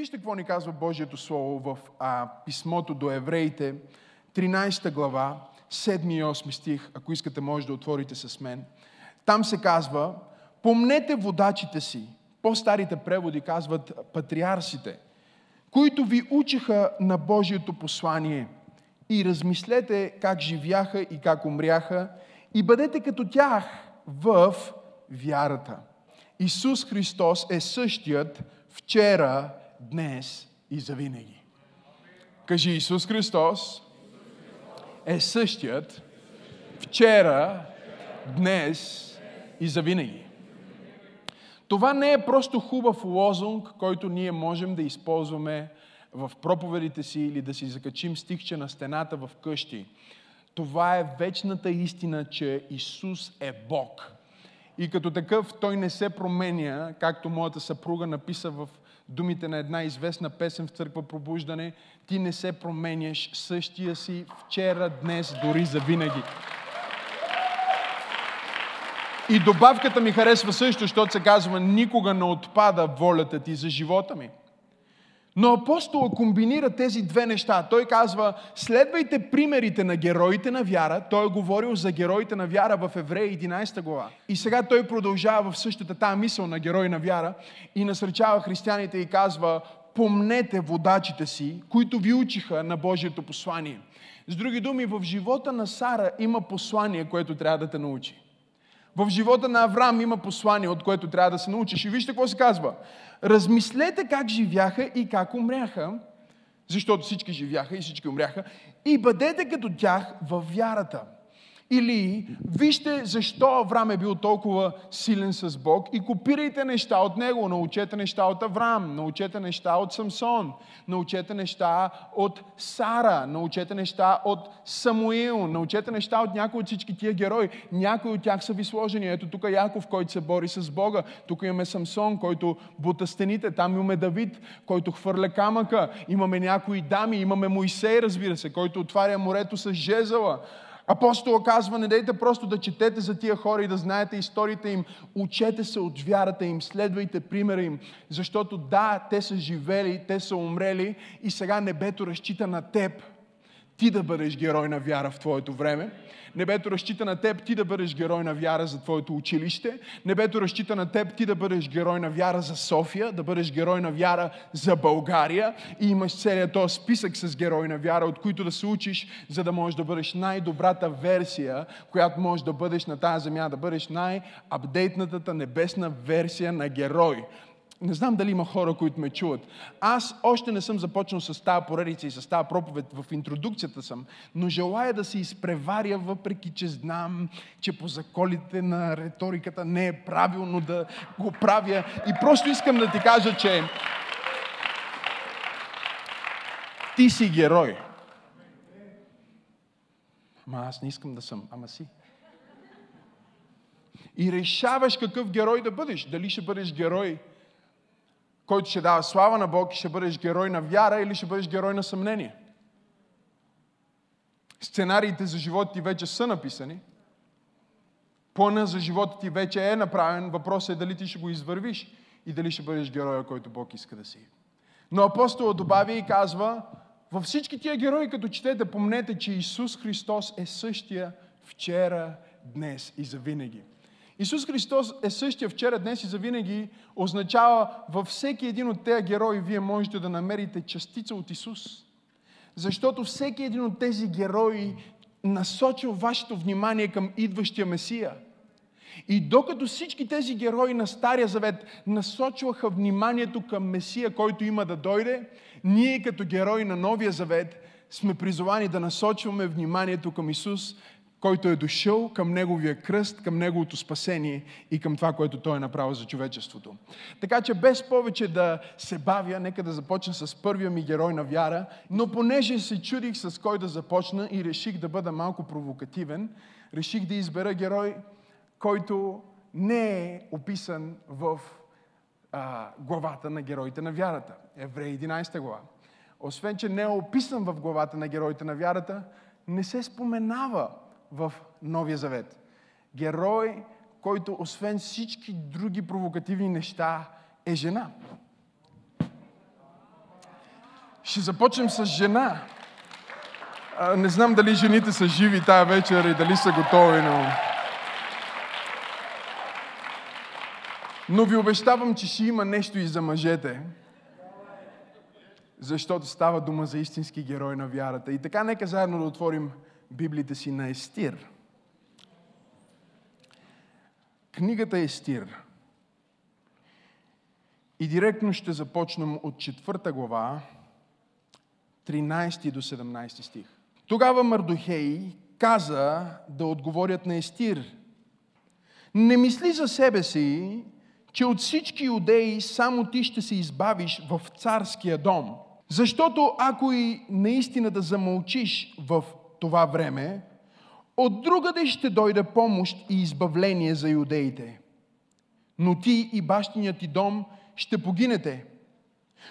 вижте какво ни казва Божието Слово в а, писмото до евреите, 13 глава, 7 и 8 стих, ако искате може да отворите с мен. Там се казва, помнете водачите си, по-старите преводи казват патриарсите, които ви учиха на Божието послание и размислете как живяха и как умряха и бъдете като тях в вярата. Исус Христос е същият вчера, днес и завинаги. Кажи, Исус Христос е същият вчера, днес и завинаги. Това не е просто хубав лозунг, който ние можем да използваме в проповедите си или да си закачим стихче на стената в къщи. Това е вечната истина, че Исус е Бог. И като такъв той не се променя, както моята съпруга написа в думите на една известна песен в църква Пробуждане, ти не се променяш същия си вчера, днес, дори за винаги. И добавката ми харесва също, защото се казва, никога не отпада волята ти за живота ми. Но апостола комбинира тези две неща. Той казва, следвайте примерите на героите на вяра. Той е говорил за героите на вяра в Еврея 11 глава. И сега той продължава в същата тази мисъл на герой на вяра и насръчава християните и казва, помнете водачите си, които ви учиха на Божието послание. С други думи, в живота на Сара има послание, което трябва да те научи. В живота на Авраам има послание, от което трябва да се научиш. И вижте какво се казва. Размислете как живяха и как умряха, защото всички живяха и всички умряха, и бъдете като тях във вярата. Или вижте защо Авраам е бил толкова силен с Бог и копирайте неща от него. Научете неща от Авраам, научете неща от Самсон, научете неща от Сара, научете неща от Самуил, научете неща от някои от всички тия герои. Някои от тях са ви сложени. Ето тук е Яков, който се бори с Бога. Тук имаме Самсон, който бута стените. Там имаме Давид, който хвърля камъка. Имаме някои дами, имаме Моисей, разбира се, който отваря морето с жезала. Апостола казва, не дайте просто да четете за тия хора и да знаете историите им. Учете се от вярата им, следвайте примера им. Защото да, те са живели, те са умрели и сега небето разчита на теб ти да бъдеш герой на вяра в твоето време. Небето разчита на теб ти да бъдеш герой на вяра за твоето училище. Небето разчита на теб ти да бъдеш герой на вяра за София, да бъдеш герой на вяра за България. И имаш целият този списък с герой на вяра, от които да се учиш, за да можеш да бъдеш най-добрата версия, която можеш да бъдеш на тази земя, да бъдеш най-апдейтнатата небесна версия на герой. Не знам дали има хора, които ме чуват. Аз още не съм започнал с тази поредица и с тази проповед, в интродукцията съм, но желая да се изпреваря, въпреки че знам, че по заколите на риториката не е правилно да го правя. И просто искам да ти кажа, че ти си герой. Ама аз не искам да съм, ама си. И решаваш какъв герой да бъдеш. Дали ще бъдеш герой който ще дава слава на Бог и ще бъдеш герой на вяра или ще бъдеш герой на съмнение. Сценариите за живота ти вече са написани. Плана за живота ти вече е направен. Въпросът е дали ти ще го извървиш и дали ще бъдеш героя, който Бог иска да си. Но апостолът добавя и казва, във всички тия герои, като четете, помнете, че Исус Христос е същия вчера, днес и завинаги. Исус Христос е същия вчера, днес и завинаги означава във всеки един от тези герои вие можете да намерите частица от Исус. Защото всеки един от тези герои насочил вашето внимание към идващия Месия. И докато всички тези герои на Стария Завет насочваха вниманието към Месия, който има да дойде, ние като герои на Новия Завет сме призовани да насочваме вниманието към Исус, който е дошъл към Неговия кръст, към Неговото спасение и към това, което Той е направил за човечеството. Така че без повече да се бавя, нека да започна с първия ми герой на вяра, но понеже се чудих с кой да започна и реших да бъда малко провокативен, реших да избера герой, който не е описан в а, главата на героите на вярата. Евреи 11 глава. Освен, че не е описан в главата на героите на вярата, не се споменава в Новия Завет. Герой, който освен всички други провокативни неща, е жена. Ще започнем с жена. А, не знам дали жените са живи тая вечер и дали са готови, но... Но ви обещавам, че ще има нещо и за мъжете. Защото става дума за истински герой на вярата. И така, нека заедно да отворим Библията си на Естир. Книгата Естир. И директно ще започнем от четвърта глава, 13 до 17 стих. Тогава Мардухей каза да отговорят на Естир. Не мисли за себе си, че от всички юдеи само ти ще се избавиш в царския дом. Защото ако и наистина да замълчиш в това време, от другаде ще дойде помощ и избавление за юдеите. Но ти и бащиният ти дом ще погинете.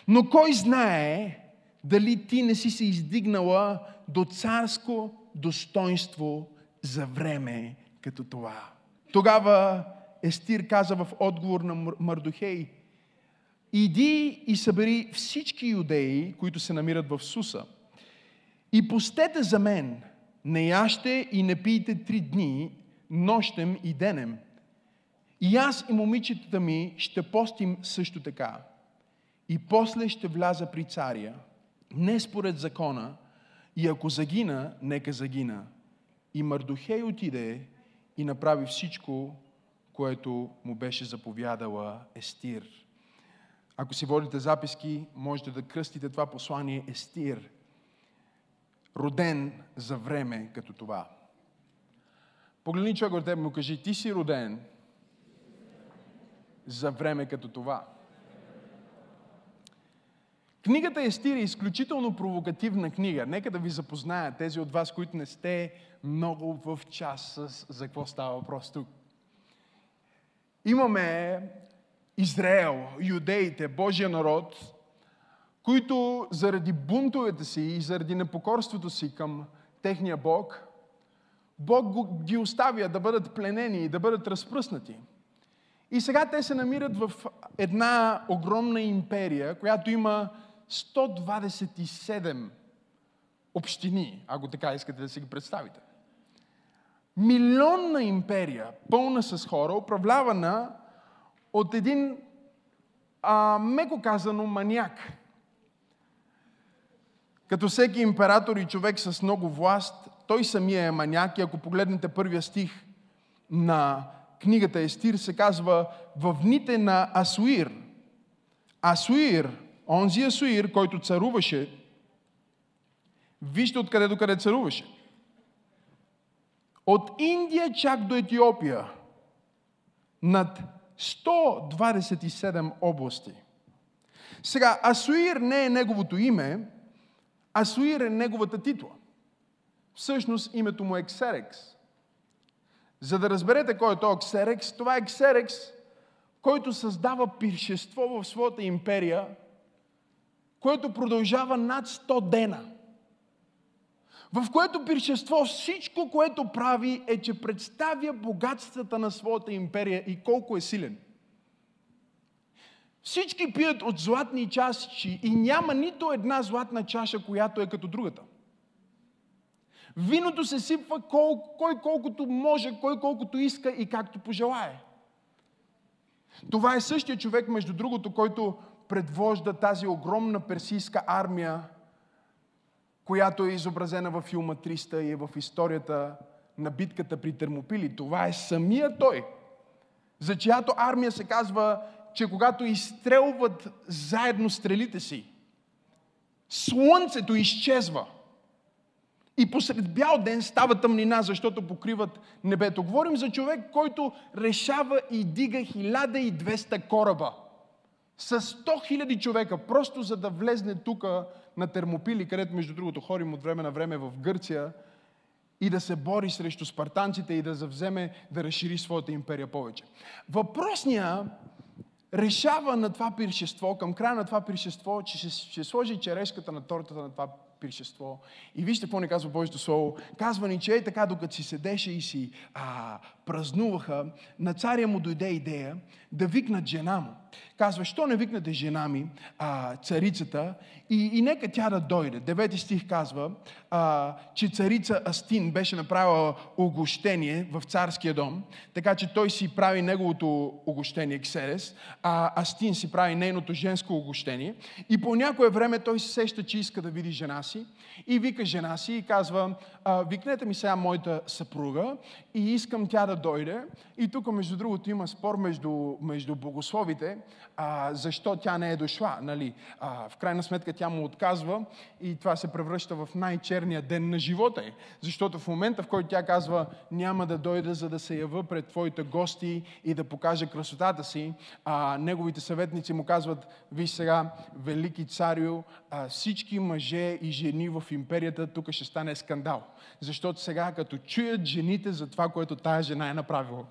Но кой знае дали ти не си се издигнала до царско достоинство за време като това. Тогава Естир каза в отговор на Мардухей, иди и събери всички юдеи, които се намират в Суса, и пустете за мен, не яще и не пийте три дни, нощем и денем. И аз и момичетата ми ще постим също така. И после ще вляза при царя, не според закона, и ако загина, нека загина. И Мардухей отиде и направи всичко, което му беше заповядала Естир. Ако си водите записки, можете да кръстите това послание Естир. Роден за време като това. Погледни човек от теб му кажи, ти си роден за време като това. Книгата Естир е изключително провокативна книга. Нека да ви запозная тези от вас, които не сте много в час с за какво става въпрос тук. Имаме Израел, юдеите, Божия народ, които заради бунтовете си и заради непокорството си към техния Бог, Бог ги оставя да бъдат пленени и да бъдат разпръснати. И сега те се намират в една огромна империя, която има 127 общини, ако така искате да си ги представите. Милионна империя, пълна с хора, управлявана от един, а, меко казано, маняк. Като всеки император и човек с много власт, той самия е маняк и ако погледнете първия стих на книгата Естир, се казва в дните на Асуир. Асуир онзи Асуир, който царуваше, вижте откъде до къде царуваше. От Индия чак до Етиопия, над 127 области. Сега, Асуир не е неговото име, Асуир е неговата титла. Всъщност името му е Ксерекс. За да разберете кой е този Ксерекс, това е Ксерекс, който създава пиршество в своята империя – което продължава над 100 дена. В което пиршество всичко, което прави, е, че представя богатствата на своята империя и колко е силен. Всички пият от златни чаши и няма нито една златна чаша, която е като другата. Виното се сипва кой, кой колкото може, кой колкото иска и както пожелае. Това е същия човек, между другото, който предвожда тази огромна персийска армия, която е изобразена във филма 300 и е в историята на битката при Термопили. Това е самия той, за чиято армия се казва, че когато изстрелват заедно стрелите си, слънцето изчезва. И посред бял ден става тъмнина, защото покриват небето. Говорим за човек, който решава и дига 1200 кораба с 100 хиляди човека, просто за да влезне тук на Термопили, където между другото ходим от време на време в Гърция, и да се бори срещу спартанците и да завземе, да разшири своята империя повече. Въпросния решава на това пиршество, към края на това пиршество, че ще, ще сложи черешката на тортата на това пиршество. И вижте какво ни казва Божието Слово. Казва ни, че е така, докато си седеше и си а, празнуваха, на царя му дойде идея да викнат жена му. Казва, що не викнете жена ми, а, царицата, и, и нека тя да дойде. Девети стих казва, а, че царица Астин беше направила огощение в царския дом, така че той си прави неговото огощение, Ксерес, а Астин си прави нейното женско огощение. И по някое време той се сеща, че иска да види жена си и вика жена си и казва, а, викнете ми сега моята съпруга и искам тя да дойде. И тук, между другото, има спор между, между богословите, а, защо тя не е дошла. Нали? А, в крайна сметка тя му отказва и това се превръща в най-черния ден на живота й. Защото в момента, в който тя казва, няма да дойда, за да се ява пред твоите гости и да покаже красотата си, а, неговите съветници му казват, виж сега, велики царио, а, всички мъже и жени в империята, тук ще стане скандал. Защото сега, като чуят жените за това, което тая жена е направила,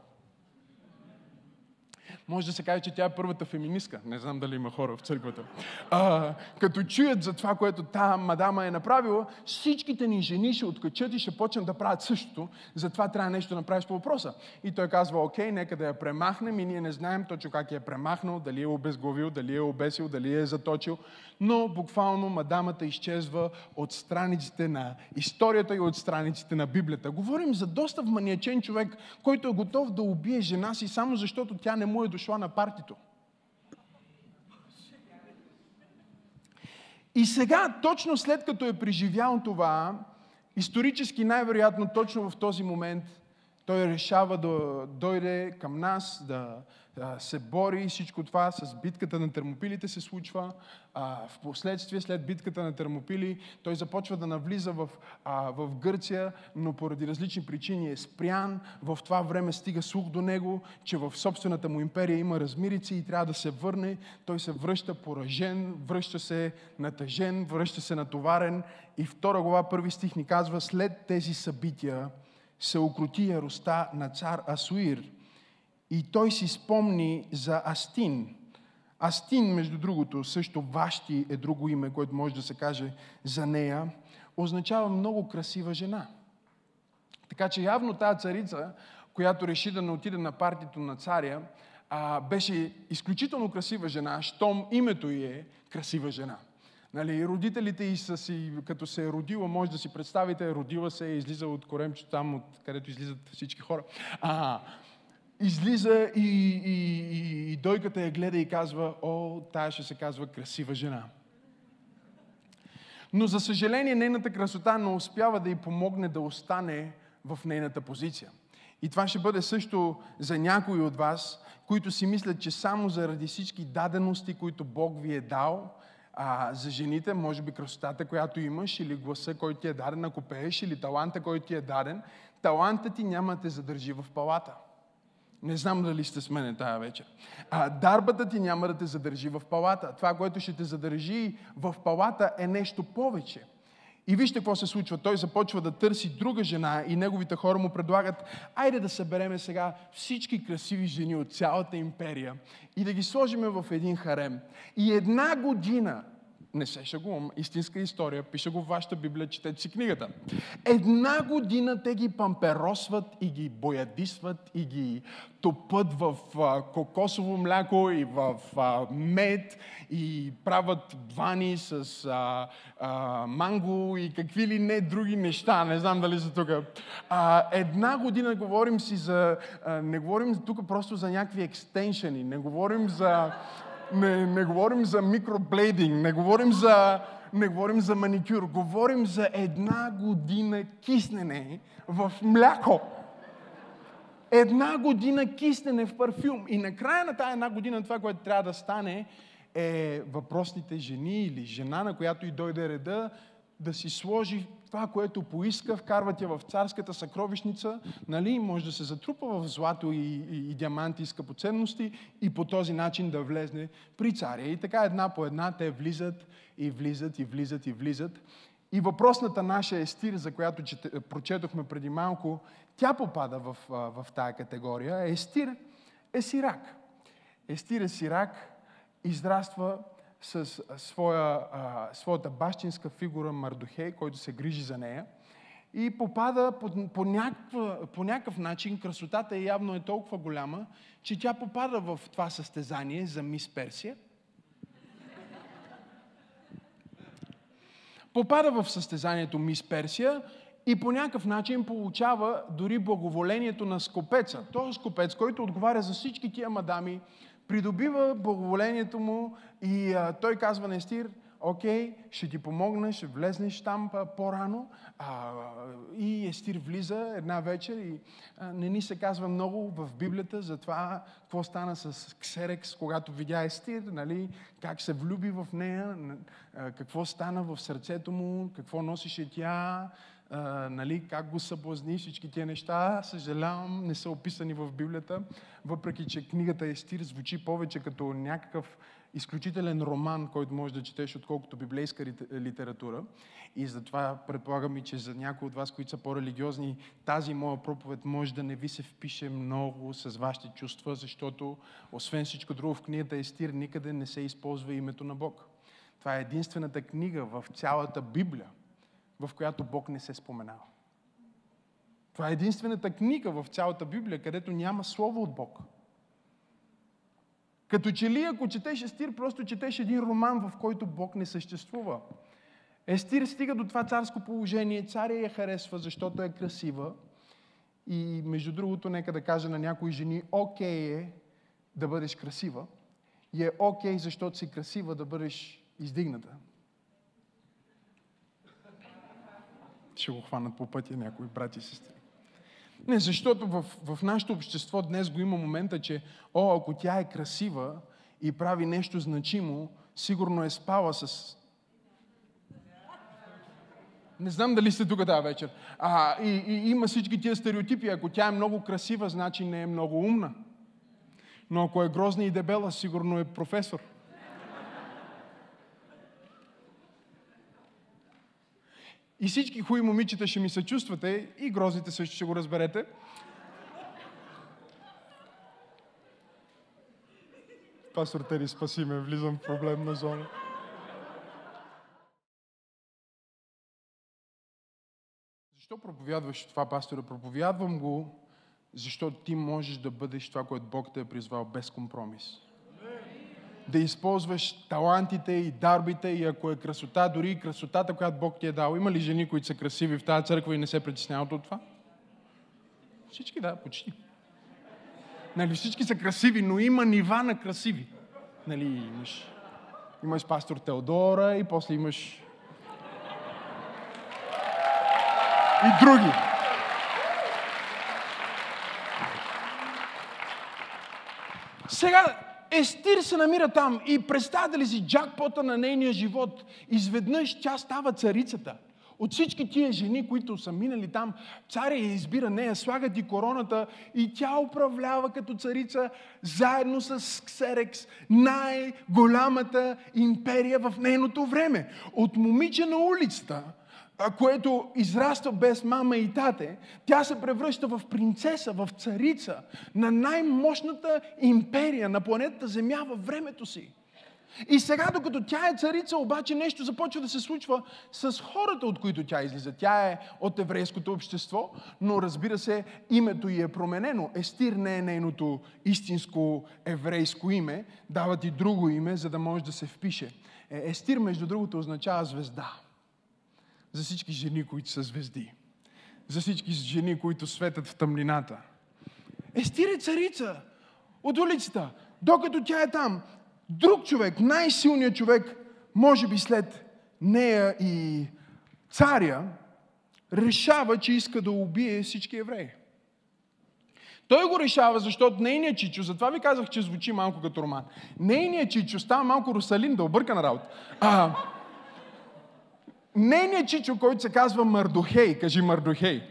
може да се каже, че тя е първата феминистка. Не знам дали има хора в църквата. А, като чуят за това, което тази мадама е направила, всичките ни жени ще откачат и ще почнат да правят същото. Затова трябва нещо да направиш по въпроса. И той казва, окей, нека да я премахнем и ние не знаем точно как я е премахнал, дали е обезглавил, дали е обесил, дали е заточил. Но буквално мадамата изчезва от страниците на историята и от страниците на Библията. Говорим за доста вманиячен човек, който е готов да убие жена си само защото тя не му е дошла на партито. И сега, точно след като е преживял това, исторически най-вероятно точно в този момент той решава да дойде към нас, да се бори всичко това с битката на термопилите се случва. В последствие, след битката на термопили, той започва да навлиза в, в Гърция, но поради различни причини е спрян. В това време стига слух до него, че в собствената му империя има размирици и трябва да се върне. Той се връща поражен, връща се натъжен, връща се натоварен. И втора глава, първи стих ни казва, след тези събития се окрути яростта на цар Асуир – и той си спомни за Астин. Астин, между другото, също Вашти е друго име, което може да се каже за нея, означава много красива жена. Така че явно тази царица, която реши да не отиде на партито на царя, а, беше изключително красива жена, щом името й е красива жена. Нали, родителите й са си, като се е родила, може да си представите, родила се, е излиза от коремчето там, от където излизат всички хора. А, излиза и, и, и, и дойката я гледа и казва, о, тая ще се казва красива жена. Но за съжаление нейната красота не успява да й помогне да остане в нейната позиция. И това ще бъде също за някои от вас, които си мислят, че само заради всички дадености, които Бог ви е дал, а, за жените, може би красотата, която имаш, или гласа, който ти е даден, ако пееш, или таланта, който ти е даден, талантът ти няма да те задържи в палата. Не знам дали сте с мене тая вечер. А, дарбата ти няма да те задържи в палата. Това, което ще те задържи в палата е нещо повече. И вижте какво се случва. Той започва да търси друга жена и неговите хора му предлагат, айде да събереме сега всички красиви жени от цялата империя и да ги сложиме в един харем. И една година не се шагувам, истинска история, пише го в вашата Библия, четете си книгата. Една година те ги памперосват и ги боядисват и ги топът в а, кокосово мляко и в а, мед и правят двани с а, а, манго и какви ли не други неща. Не знам дали са тук. една година говорим си за... А, не говорим тук просто за някакви екстеншени, не говорим за не, не говорим за микроблейдинг, не говорим за, не говорим за маникюр, говорим за една година киснене в мляко. Една година киснене в парфюм. И накрая на тази една година това, което трябва да стане, е въпросните жени или жена, на която и дойде реда, да си сложи това, което поиска, вкарват я в царската съкровищница, нали, може да се затрупа в злато и, и, и диаманти и скъпоценности и по този начин да влезне при царя. И така една по една те влизат и влизат и влизат и влизат. И въпросната наша Естир, за която прочетохме преди малко, тя попада в, в тая категория. Естир е сирак. Естир е сирак, израства с своя, своята бащинска фигура Мардухей, който се грижи за нея. И попада по, по, някаква, по някакъв начин, красотата е явно е толкова голяма, че тя попада в това състезание за мис Персия. Попада в състезанието мис Персия и по някакъв начин получава дори благоволението на скопеца. Този скопец, който отговаря за всички тия мадами, придобива благоволението му и а, той казва на Естир, окей, ще ти помогна, ще влезнеш там по-рано. А, и Естир влиза една вечер и а, не ни се казва много в Библията за това какво стана с Ксерекс, когато видя Естир, нали, как се влюби в нея, а, какво стана в сърцето му, какво носише тя, нали, как го съблазни, всички тия неща, съжалявам, не са описани в Библията, въпреки че книгата Естир звучи повече като някакъв изключителен роман, който може да четеш, отколкото библейска литература. И затова предполагам и, че за някои от вас, които са по-религиозни, тази моя проповед може да не ви се впише много с вашите чувства, защото освен всичко друго в книгата Естир никъде не се използва името на Бог. Това е единствената книга в цялата Библия, в която Бог не се споменава. Това е единствената книга в цялата Библия, където няма слово от Бог. Като че ли, ако четеш Естир, просто четеш един роман, в който Бог не съществува. Естир стига до това царско положение, царя я харесва, защото е красива. И между другото, нека да кажа на някои жени, окей е да бъдеш красива. И е окей, защото си красива, да бъдеш издигната. Ще го хванат по пътя някои брати и сестри. Не, защото в, в нашето общество днес го има момента, че о, ако тя е красива и прави нещо значимо, сигурно е спала с... Не знам дали сте тук тази вечер. А, и, и има всички тия стереотипи. Ако тя е много красива, значи не е много умна. Но ако е грозна и дебела, сигурно е професор. И всички хуи момичета ще ми се чувствате, и грозите също ще го разберете. Пастор Тери, спаси ме, влизам в проблемна зона. Защо проповядваш това, пасторе? Проповядвам го, защото ти можеш да бъдеш това, което Бог те е призвал без компромис да използваш талантите и дарбите и ако е красота, дори и красотата, която Бог ти е дал. Има ли жени, които са красиви в тази църква и не се притесняват от това? Всички, да, почти. Нали, всички са красиви, но има нива на красиви. Нали, имаш, имаш пастор Теодора и после имаш и други. Сега, Естир се намира там и представете ли си джакпота на нейния живот? Изведнъж тя става царицата. От всички тия жени, които са минали там, царя я избира нея, слагат и короната и тя управлява като царица заедно с Ксерекс, най-голямата империя в нейното време. От момиче на улицата което израства без мама и тате, тя се превръща в принцеса, в царица на най-мощната империя на планетата Земя във времето си. И сега, докато тя е царица, обаче нещо започва да се случва с хората, от които тя излиза. Тя е от еврейското общество, но разбира се, името й е променено. Естир не е нейното истинско еврейско име, дават и друго име, за да може да се впише. Е, Естир, между другото, означава звезда за всички жени, които са звезди. За всички жени, които светят в тъмнината. Естир царица от улицата. Докато тя е там, друг човек, най-силният човек, може би след нея и царя, решава, че иска да убие всички евреи. Той го решава, защото нейният чичо, затова ви казах, че звучи малко като роман, нейният чичо става малко Русалин да обърка на работа. А, Нейният чичо, който се казва Мардохей, кажи Мардохей.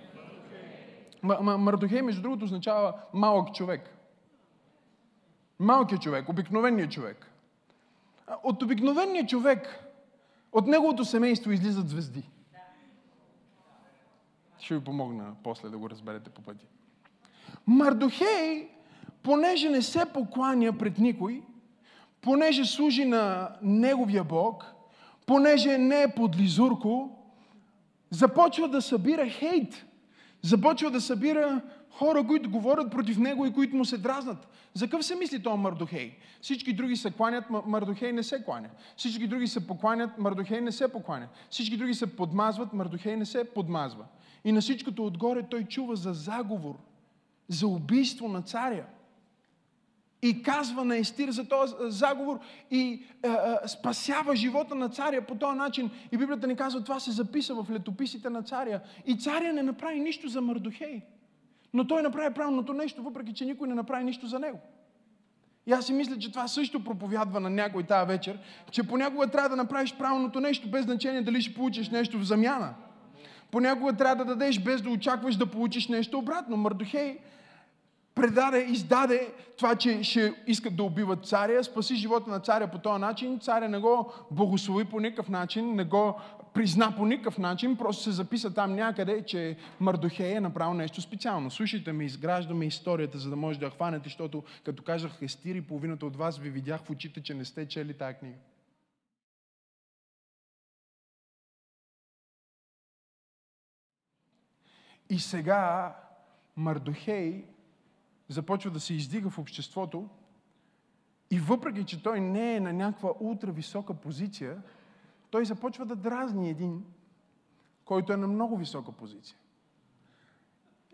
Мардохей, между другото, означава малък човек. Малкият човек, обикновеният човек. От обикновения човек, от неговото семейство излизат звезди. Ще ви помогна после да го разберете по пъти. Мардохей, понеже не се покланя пред никой, понеже служи на неговия Бог, понеже не е подлизурко, започва да събира хейт. Започва да събира хора, които говорят против него и които му се дразнат. За какъв се мисли този Мардохей? Всички други се кланят, Мардохей не се кланя. Всички други се покланят, Мардохей не се покланя. Всички други се подмазват, Мардохей не се подмазва. И на всичкото отгоре той чува за заговор, за убийство на царя. И казва на Естир за този заговор и е, е, спасява живота на царя по този начин. И Библията ни казва, това се записа в летописите на царя. И царя не направи нищо за Мардохей. Но той направи правилното нещо, въпреки че никой не направи нищо за него. И аз си мисля, че това също проповядва на някой тази вечер, че понякога трябва да направиш правилното нещо, без значение дали ще получиш нещо в замяна. Понякога трябва да дадеш, без да очакваш да получиш нещо обратно. Мардохей предаде, издаде това, че ще искат да убиват царя, спаси живота на царя по този начин. Царя не го благослови по никакъв начин, не го призна по никакъв начин, просто се записа там някъде, че Мардохей е направил нещо специално. Слушайте ме, изграждаме историята, за да може да я хванете, защото като казах Естири, половината от вас ви видях в очите, че не сте чели тази книга. И сега Мардохей започва да се издига в обществото и въпреки, че той не е на някаква ултрависока позиция, той започва да дразни един, който е на много висока позиция.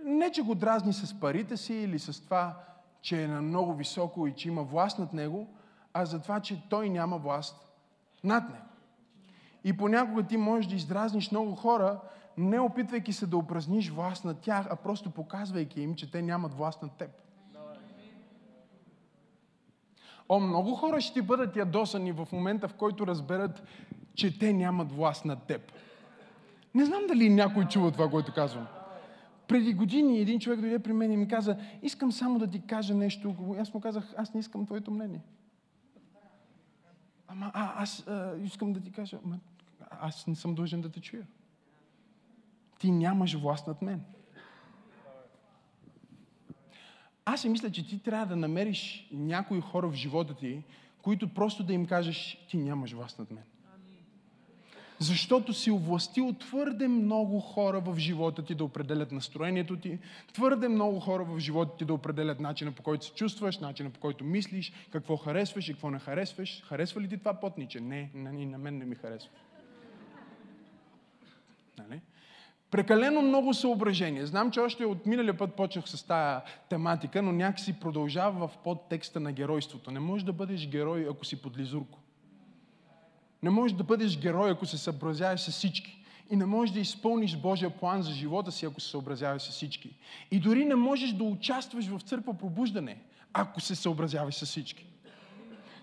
Не, че го дразни с парите си или с това, че е на много високо и че има власт над него, а за това, че той няма власт над него. И понякога ти можеш да издразниш много хора, не опитвайки се да упразниш власт над тях, а просто показвайки им, че те нямат власт над теб. О, много хора ще бъдат ядосани в момента, в който разберат, че те нямат власт над теб. Не знам дали някой чува това, което казвам. Преди години един човек дойде при мен и ми каза, искам само да ти кажа нещо. Аз му казах, аз не искам твоето мнение. Ама а, аз а, искам да ти кажа, ама, аз не съм дължен да те чуя. Ти нямаш власт над мен. Аз си мисля, че ти трябва да намериш някои хора в живота ти, които просто да им кажеш, ти нямаш власт над мен. Защото си овластил твърде много хора в живота ти да определят настроението ти, твърде много хора в живота ти да определят начина по който се чувстваш, начина по който мислиш, какво харесваш и какво не харесваш. Харесва ли ти това потниче? Не, на, на мен не ми харесва. Нали? Прекалено много съображения. Знам, че още от миналия път почнах с тая тематика, но някакси продължава в подтекста на геройството. Не можеш да бъдеш герой, ако си подлизурко. Не можеш да бъдеш герой, ако се съобразяваш с всички. И не можеш да изпълниш Божия план за живота си, ако се съобразяваш с всички. И дори не можеш да участваш в църква пробуждане, ако се съобразяваш с всички.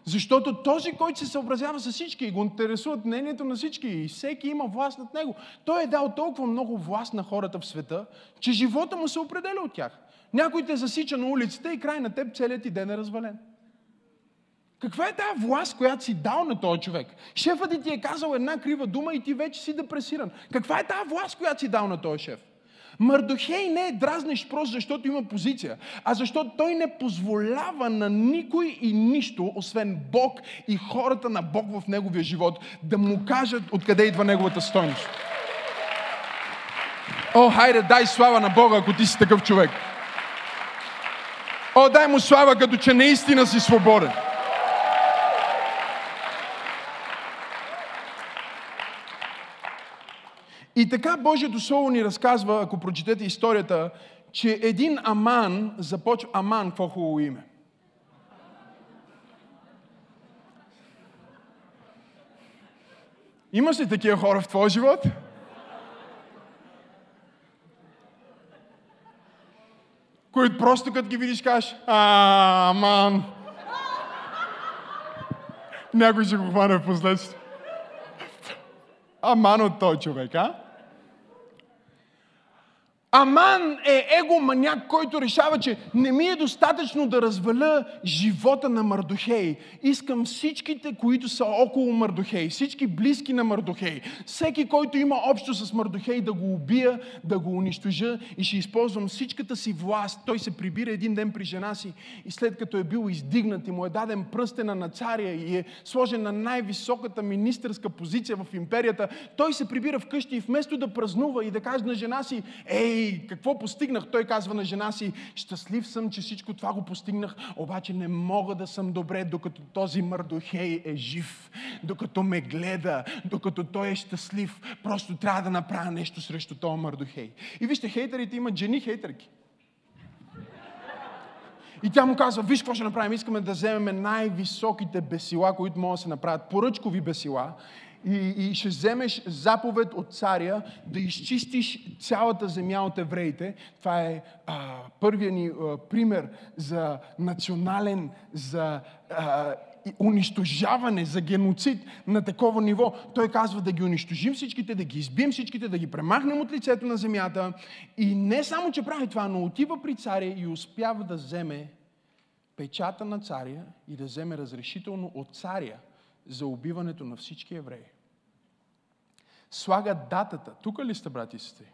Защото този, който се съобразява с всички и го интересуват мнението на всички и всеки има власт над него, той е дал толкова много власт на хората в света, че живота му се определя от тях. Някой те засича на улицата и край на теб целият ти ден е развален. Каква е тази власт, която си дал на този човек? Шефът ти е казал една крива дума и ти вече си депресиран. Каква е тази власт, която си дал на този шеф? Мардохей не е дразнещ просто защото има позиция, а защото той не позволява на никой и нищо, освен Бог и хората на Бог в неговия живот, да му кажат откъде идва неговата стойност. О, хайде, дай слава на Бога, ако ти си такъв човек. О, дай му слава, като че наистина си свободен. Така Божието Слово ни разказва, ако прочетете историята, че един Аман започва... Аман, какво хубаво име. Имаш ли такива хора в твоя живот? Които просто като ги видиш кажеш, Аман. Някой ще го хване в последствие. Аман от този човек, а? Аман е егоманяк, който решава, че не ми е достатъчно да разваля живота на Мардохей. Искам всичките, които са около Мардохей, всички близки на Мардохей, всеки, който има общо с Мардохей, да го убия, да го унищожа и ще използвам всичката си власт. Той се прибира един ден при жена си и след като е бил издигнат и му е даден пръстена на царя и е сложен на най-високата министърска позиция в империята, той се прибира вкъщи и вместо да празнува и да каже на жена си, ей, Ей, какво постигнах? Той казва на жена си, щастлив съм, че всичко това го постигнах, обаче не мога да съм добре, докато този Мардохей е жив, докато ме гледа, докато той е щастлив. Просто трябва да направя нещо срещу този Мардохей. И вижте, хейтерите имат жени хейтерки. И тя му казва, виж какво ще направим, искаме да вземем най-високите бесила, които могат да се направят, поръчкови бесила, и, и ще вземеш заповед от царя да изчистиш цялата земя от евреите. Това е а, първият ни а, пример за национален, за а, унищожаване, за геноцид на такова ниво. Той казва да ги унищожим всичките, да ги избием всичките, да ги премахнем от лицето на земята. И не само, че прави това, но отива при царя и успява да вземе печата на царя и да вземе разрешително от царя – за убиването на всички евреи. Слага датата. Тук ли сте, брати и сестри?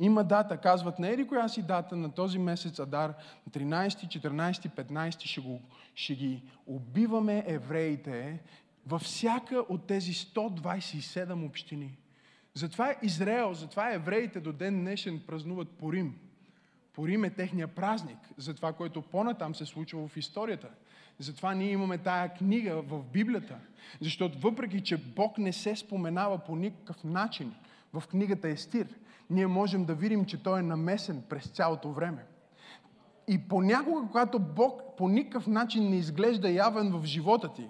Има дата. Казват, не еди коя си дата на този месец Адар, 13, 14, 15 ще, го, ще ги убиваме евреите във всяка от тези 127 общини. Затова Израел, затова евреите до ден днешен празнуват Порим. Порим е техния празник за това, което по-натам се случва в историята. Затова ние имаме тая книга в Библията. Защото въпреки, че Бог не се споменава по никакъв начин в книгата Естир, ние можем да видим, че Той е намесен през цялото време. И понякога, когато Бог по никакъв начин не изглежда явен в живота ти,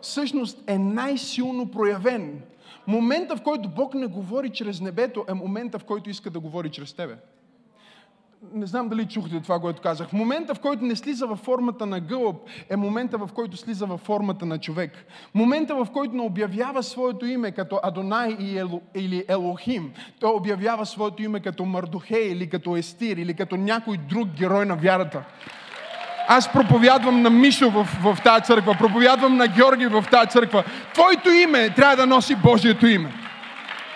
всъщност е най-силно проявен. Момента, в който Бог не говори чрез небето, е момента, в който иска да говори чрез тебе не знам дали чухте това, което казах. Момента, в който не слиза във формата на гълъб, е момента, в който слиза във формата на човек. Момента, в който не обявява своето име като Адонай или Елохим. Той обявява своето име като Мардухей или като Естир или като някой друг герой на вярата. Аз проповядвам на Мишо в, в тази църква, проповядвам на Георги в тази църква. Твоето име трябва да носи Божието име.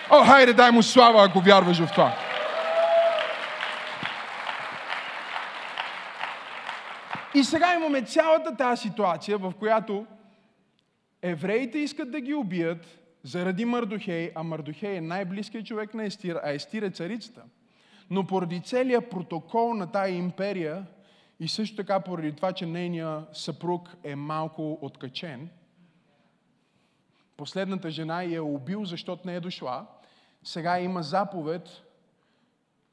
О, хайде, дай му слава, ако вярваш в това. И сега имаме цялата тази ситуация, в която евреите искат да ги убият заради Мардухей, а Мардухей е най-близкият човек на Естир, а Естир е царицата. Но поради целият протокол на тая империя и също така поради това, че нейният съпруг е малко откачен, последната жена я е убил, защото не е дошла, сега има заповед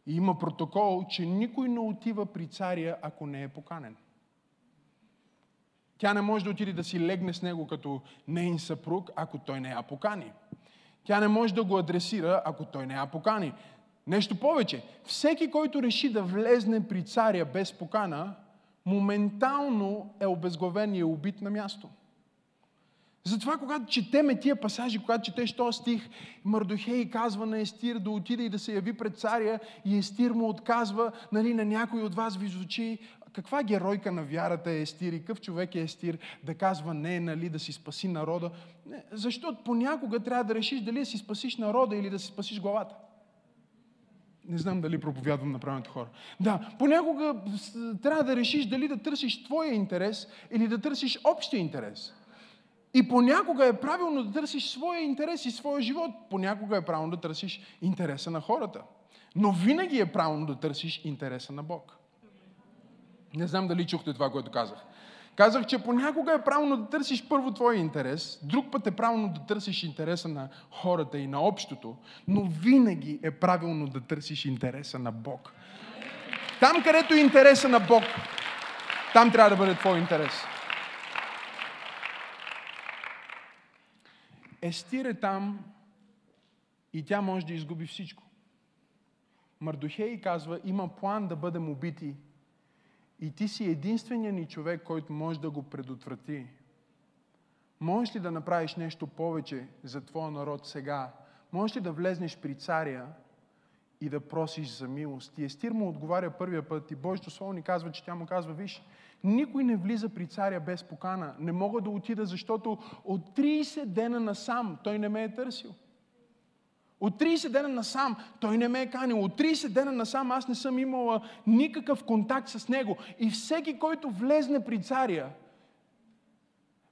и има протокол, че никой не отива при царя, ако не е поканен. Тя не може да отиде да си легне с него като нейн съпруг, ако той не я покани. Тя не може да го адресира, ако той не я покани. Нещо повече. Всеки, който реши да влезне при царя без покана, моментално е обезглавен и е убит на място. Затова, когато четеме тия пасажи, когато четеш този стих, Мардохей казва на Естир да отиде и да се яви пред царя и Естир му отказва, нали, на някой от вас ви звучи, каква геройка на вярата е Естир и какъв човек е Естир да казва не, нали, да си спаси народа. Не, защото понякога трябва да решиш дали да си спасиш народа или да си спасиш главата. Не знам дали проповядвам на правилните хора. Да, понякога трябва да решиш дали да търсиш твоя интерес или да търсиш общия интерес. И понякога е правилно да търсиш своя интерес и своя живот. Понякога е правилно да търсиш интереса на хората. Но винаги е правилно да търсиш интереса на Бог. Не знам дали чухте това, което казах. Казах, че понякога е правилно да търсиш първо твоя интерес, друг път е правилно да търсиш интереса на хората и на общото, но винаги е правилно да търсиш интереса на Бог. Там, където е интереса на Бог, там трябва да бъде твой интерес. Естир е там и тя може да изгуби всичко. Мардухей казва, има план да бъдем убити и ти си единственият ни човек, който може да го предотврати. Можеш ли да направиш нещо повече за твоя народ сега? Можеш ли да влезнеш при царя и да просиш за милост. И Естир му отговаря първия път и Божието Слово ни казва, че тя му казва, виж, никой не влиза при царя без покана. Не мога да отида, защото от 30 дена насам той не ме е търсил. От 30 дена насам той не ме е канил. От 30 дена насам аз не съм имала никакъв контакт с него. И всеки, който влезне при царя,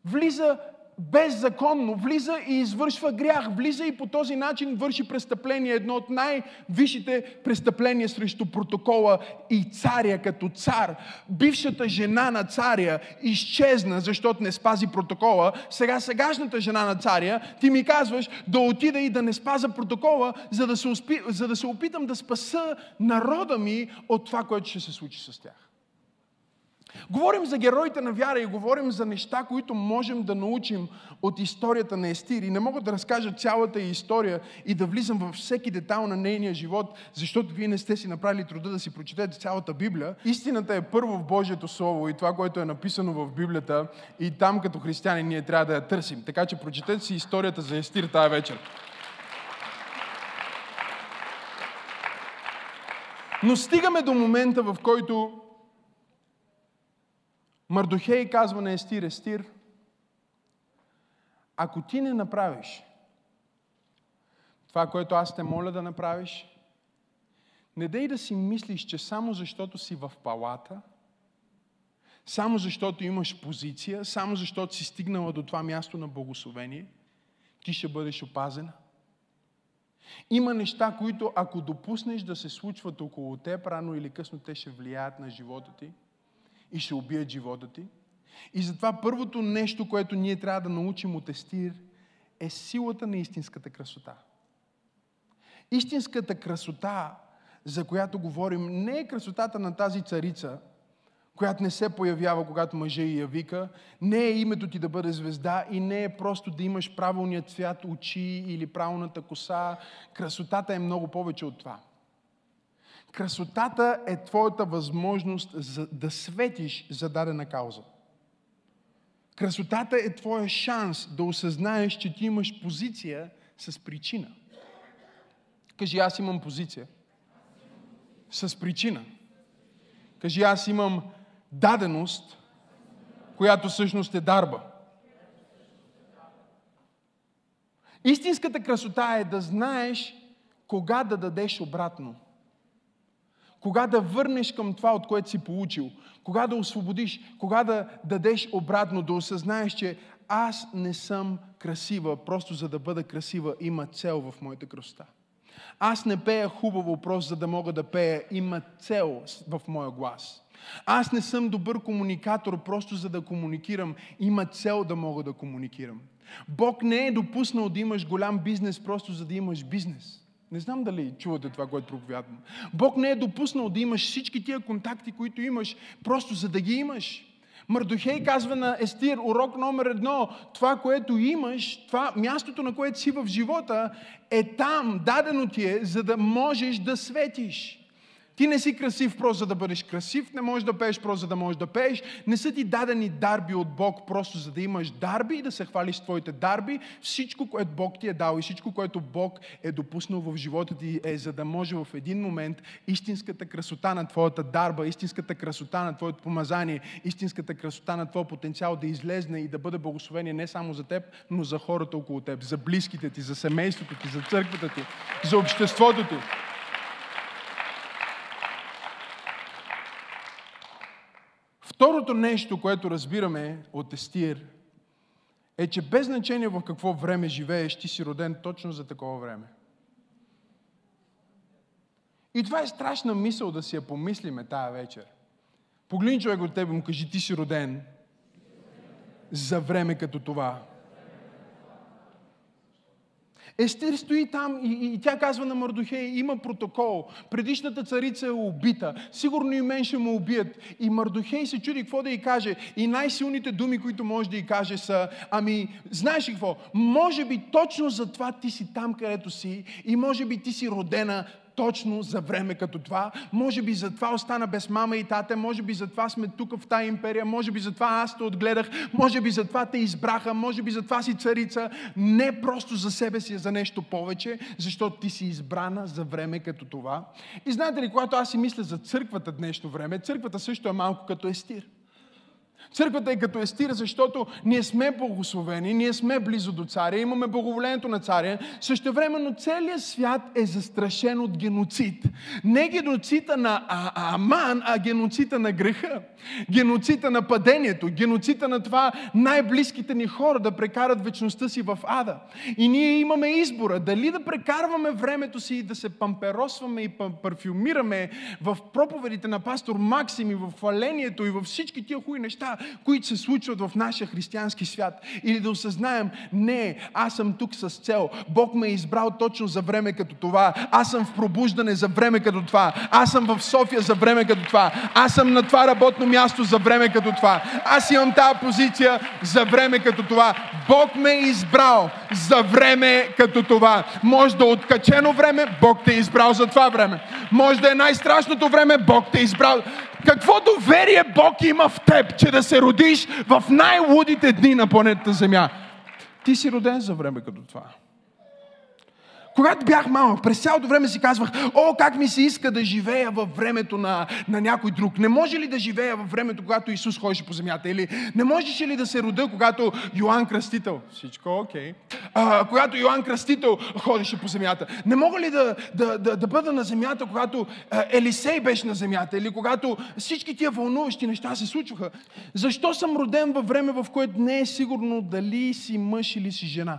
влиза беззаконно, влиза и извършва грях, влиза и по този начин върши престъпление, едно от най-висшите престъпления срещу протокола и царя като цар. Бившата жена на царя изчезна, защото не спази протокола. Сега сегашната жена на царя, ти ми казваш да отида и да не спаза протокола, за да се, успи, за да се опитам да спаса народа ми от това, което ще се случи с тях. Говорим за героите на вяра и говорим за неща, които можем да научим от историята на Естир. И не мога да разкажа цялата история и да влизам във всеки детал на нейния живот, защото вие не сте си направили труда да си прочетете цялата Библия. Истината е първо в Божието Слово и това, което е написано в Библията и там като християни ние трябва да я търсим. Така че прочетете си историята за Естир тази вечер. Но стигаме до момента, в който Мардохей казва на Естир, Естир, ако ти не направиш това, което аз те моля да направиш, не дей да си мислиш, че само защото си в палата, само защото имаш позиция, само защото си стигнала до това място на благословение, ти ще бъдеш опазена. Има неща, които ако допуснеш да се случват около теб, рано или късно те ще влияят на живота ти и ще убият живота ти. И затова първото нещо, което ние трябва да научим от Естир, е силата на истинската красота. Истинската красота, за която говорим, не е красотата на тази царица, която не се появява, когато мъже я вика, не е името ти да бъде звезда и не е просто да имаш правилният цвят очи или правилната коса. Красотата е много повече от това. Красотата е твоята възможност за да светиш за дадена кауза. Красотата е твоя шанс да осъзнаеш, че ти имаш позиция с причина. Кажи, аз имам позиция. С причина. Кажи, аз имам даденост, която всъщност е дарба. Истинската красота е да знаеш кога да дадеш обратно – кога да върнеш към това, от което си получил, кога да освободиш, кога да дадеш обратно, да осъзнаеш, че аз не съм красива, просто за да бъда красива, има цел в моята красота. Аз не пея хубаво, просто за да мога да пея, има цел в моя глас. Аз не съм добър комуникатор, просто за да комуникирам, има цел да мога да комуникирам. Бог не е допуснал да имаш голям бизнес, просто за да имаш бизнес. Не знам дали чувате това, което проповядвам. Бог не е допуснал да имаш всички тия контакти, които имаш, просто за да ги имаш. Мърдохей казва на Естир, урок номер едно, това, което имаш, това мястото, на което си в живота, е там, дадено ти е, за да можеш да светиш. Ти не си красив просто за да бъдеш красив, не можеш да пееш просто за да можеш да пееш. Не са ти дадени дарби от Бог просто за да имаш дарби и да се хвалиш с твоите дарби. Всичко, което Бог ти е дал и всичко, което Бог е допуснал в живота ти е за да може в един момент истинската красота на твоята дарба, истинската красота на твоето помазание, истинската красота на твоя потенциал да излезне и да бъде благословение не само за теб, но за хората около теб, за близките ти, за семейството ти, за църквата ти, за обществото ти. Второто нещо, което разбираме от Естир, е, че без значение в какво време живееш, ти си роден точно за такова време. И това е страшна мисъл да си я помислиме тая вечер. Погледни човек от тебе му кажи, ти си роден за време като това. Естер стои там и, и, и тя казва на Мардухей, има протокол. Предишната царица е убита. Сигурно и мен ще му убият. И Мардухей се чуди какво да й каже. И най-силните думи, които може да й каже са, ами, знаеш ли какво? Може би точно за това ти си там, където си и може би ти си родена точно за време като това. Може би затова остана без мама и тата, може би затова сме тук в тая империя, може би затова аз те отгледах, може би затова те избраха, може би затова си царица. Не просто за себе си, а за нещо повече, защото ти си избрана за време като това. И знаете ли, когато аз си мисля за църквата днешно време, църквата също е малко като естир. Църквата е като естира, защото ние сме благословени, ние сме близо до царя, имаме благоволението на царя. Също времено целият свят е застрашен от геноцид. Не геноцида на Аман, а геноцида на греха. Геноцида на падението, геноцида на това най-близките ни хора да прекарат вечността си в ада. И ние имаме избора дали да прекарваме времето си и да се памперосваме и парфюмираме в проповедите на пастор Максим и в хвалението и във всички тия хубави неща, които се случват в нашия християнски свят. Или да осъзнаем, не, аз съм тук с цел. Бог ме е избрал точно за време като това. Аз съм в пробуждане за време като това. Аз съм в София за време като това. Аз съм на това работно място за време като това. Аз имам тази позиция за време като това. Бог ме е избрал за време като това. Може да е откачено време, Бог те е избрал за това време. Може да е най-страшното време, Бог те е избрал. Какво доверие Бог има в теб, че да се родиш в най-лудите дни на планетата Земя? Ти си роден за време като това. Когато бях малък, през цялото време си казвах, о, как ми се иска да живея във времето на, на някой друг. Не може ли да живея във времето, когато Исус ходеше по земята? Или не можеше ли да се рода, когато Йоанн Кръстител, всичко окей, okay. когато Йоанн Кръстител ходеше по земята? Не мога ли да, да, да, да бъда на земята, когато Елисей беше на земята? Или когато всички тия вълнуващи неща се случваха? Защо съм роден във време, в което не е сигурно дали си мъж или си жена?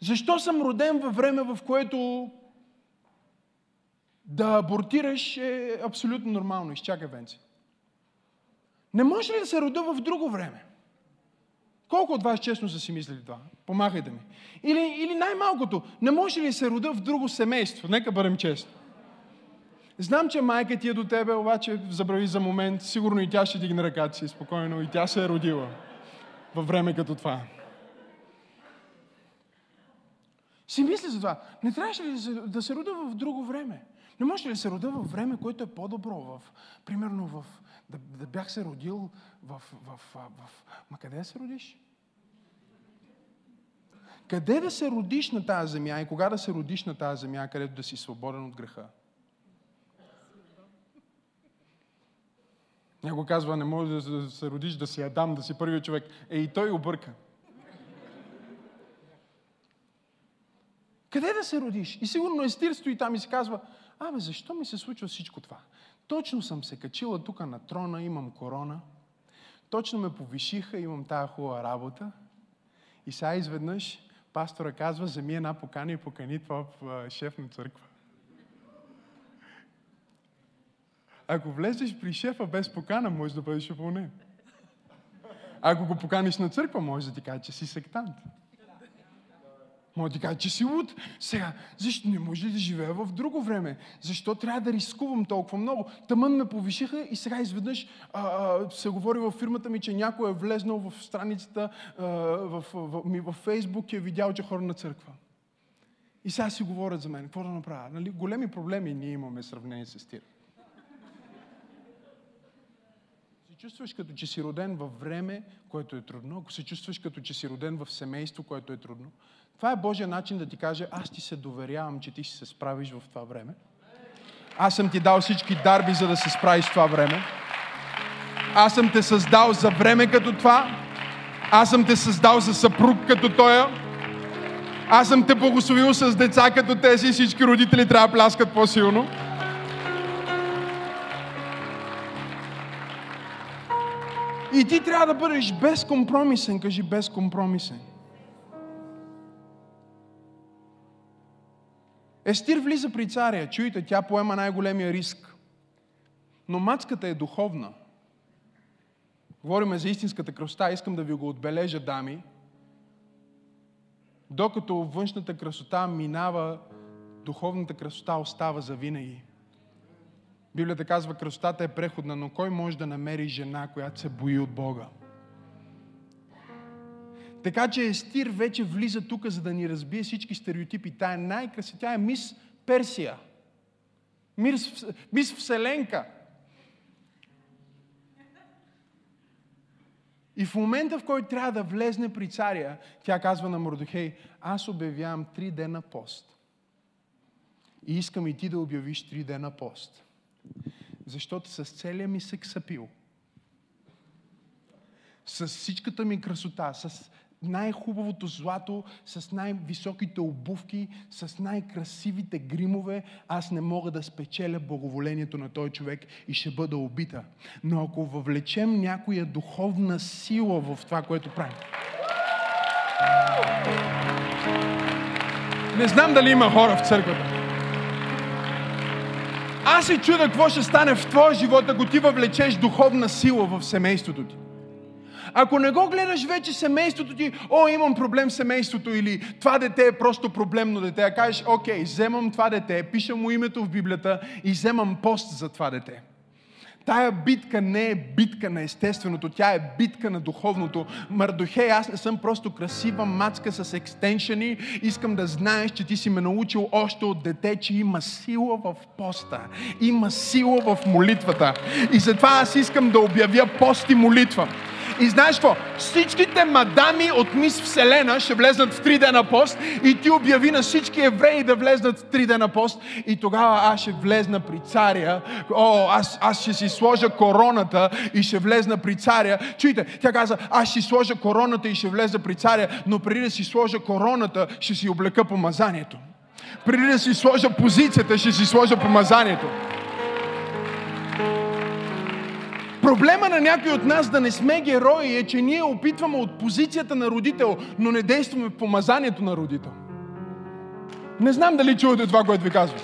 Защо съм роден във време, в което да абортираш е абсолютно нормално. Изчакай, Венци. Не може ли да се рода в друго време? Колко от вас честно са си мислили това? Помахайте ми. Или, или най-малкото, не може ли се рода в друго семейство? Нека бъдем честни. Знам, че майка ти е до тебе, обаче забрави за момент. Сигурно и тя ще дигне ръката си спокойно. И тя се е родила във време като това. Си мисля за това. Не трябваше ли да се, да се рода в друго време? Не може ли да се рода в време, което е по-добро? В, примерно в, да, да бях се родил в, в, в, в... Ма къде да се родиш? Къде да се родиш на тази земя и кога да се родиш на тази земя, където да си свободен от греха? Някой казва, не може да се родиш, да си Адам, да си първият човек. Е, и той обърка. Къде да се родиш? И сигурно Естир стои там и си казва, абе, защо ми се случва всичко това? Точно съм се качила тук на трона, имам корона. Точно ме повишиха, имам тази хубава работа. И сега изведнъж пастора казва, вземи една покана и покани това в шеф на църква. Ако влезеш при шефа без покана, може да бъдеш уволнен. Ако го поканиш на църква, може да ти каже, че си сектант. Може да кажа, че си луд. Сега, защо не може да живея в друго време? Защо трябва да рискувам толкова много? Тъмън ме повишиха и сега изведнъж а, а, се говори във фирмата ми, че някой е влезнал в страницата а, в, в, ми във Фейсбук и е видял, че хора на църква. И сега си говорят за мен. Какво да направя? Нали? Големи проблеми ние имаме сравнение с тях. Чувстваш като че си роден във време, което е трудно, ако се чувстваш като че си роден в семейство, което е трудно, това е Божия начин да ти каже, аз ти се доверявам, че ти ще се справиш в това време. Аз съм ти дал всички дарби, за да се справиш в това време. Аз съм те създал за време като това. Аз съм те създал за съпруг като тоя. Аз съм те благословил с деца като тези. Всички родители трябва да пляскат по-силно. И ти трябва да бъдеш безкомпромисен. Кажи безкомпромисен. Естир влиза при царя. Чуйте, тя поема най-големия риск. Но мацката е духовна. Говориме за истинската красота. Искам да ви го отбележа, дами. Докато външната красота минава, духовната красота остава за винаги. Библията казва, красотата е преходна, но кой може да намери жена, която се бои от Бога? Така че Естир вече влиза тук, за да ни разбие всички стереотипи. Тя е най-красива. Тя е мис Персия. Мис, мис Вселенка. И в момента, в който трябва да влезне при царя, тя казва на Мордохей, аз обявявам три дена пост. И искам и ти да обявиш три дена пост. Защото с целия ми сексапил, с всичката ми красота, с най-хубавото злато, с най-високите обувки, с най-красивите гримове, аз не мога да спечеля благоволението на този човек и ще бъда убита. Но ако въвлечем някоя духовна сила в това, което правим, не знам дали има хора в църквата. Аз се чуда какво ще стане в твоя живот, ако ти въвлечеш духовна сила в семейството ти. Ако не го гледаш вече семейството ти, о, имам проблем с семейството или това дете е просто проблемно дете, а кажеш, окей, вземам това дете, пиша му името в Библията и вземам пост за това дете. Тая битка не е битка на естественото, тя е битка на духовното. Мардохей, аз не съм просто красива мацка с екстеншени. Искам да знаеш, че ти си ме научил още от дете, че има сила в поста. Има сила в молитвата. И затова аз искам да обявя пост и молитва. И знаеш какво? Всичките мадами от Мис Вселена ще влезнат в три дена пост и ти обяви на всички евреи да влезнат в три дена пост и тогава аз ще влезна при царя. О, аз, аз ще си сложа короната и ще влезна при царя. Чуйте, тя каза, аз ще си сложа короната и ще влеза при царя, но преди да си сложа короната, ще си облека помазанието. Преди да си сложа позицията, ще си сложа помазанието. Проблема на някой от нас да не сме герои е, че ние опитваме от позицията на родител, но не действаме в помазанието на родител. Не знам дали чувате това, което ви казвам.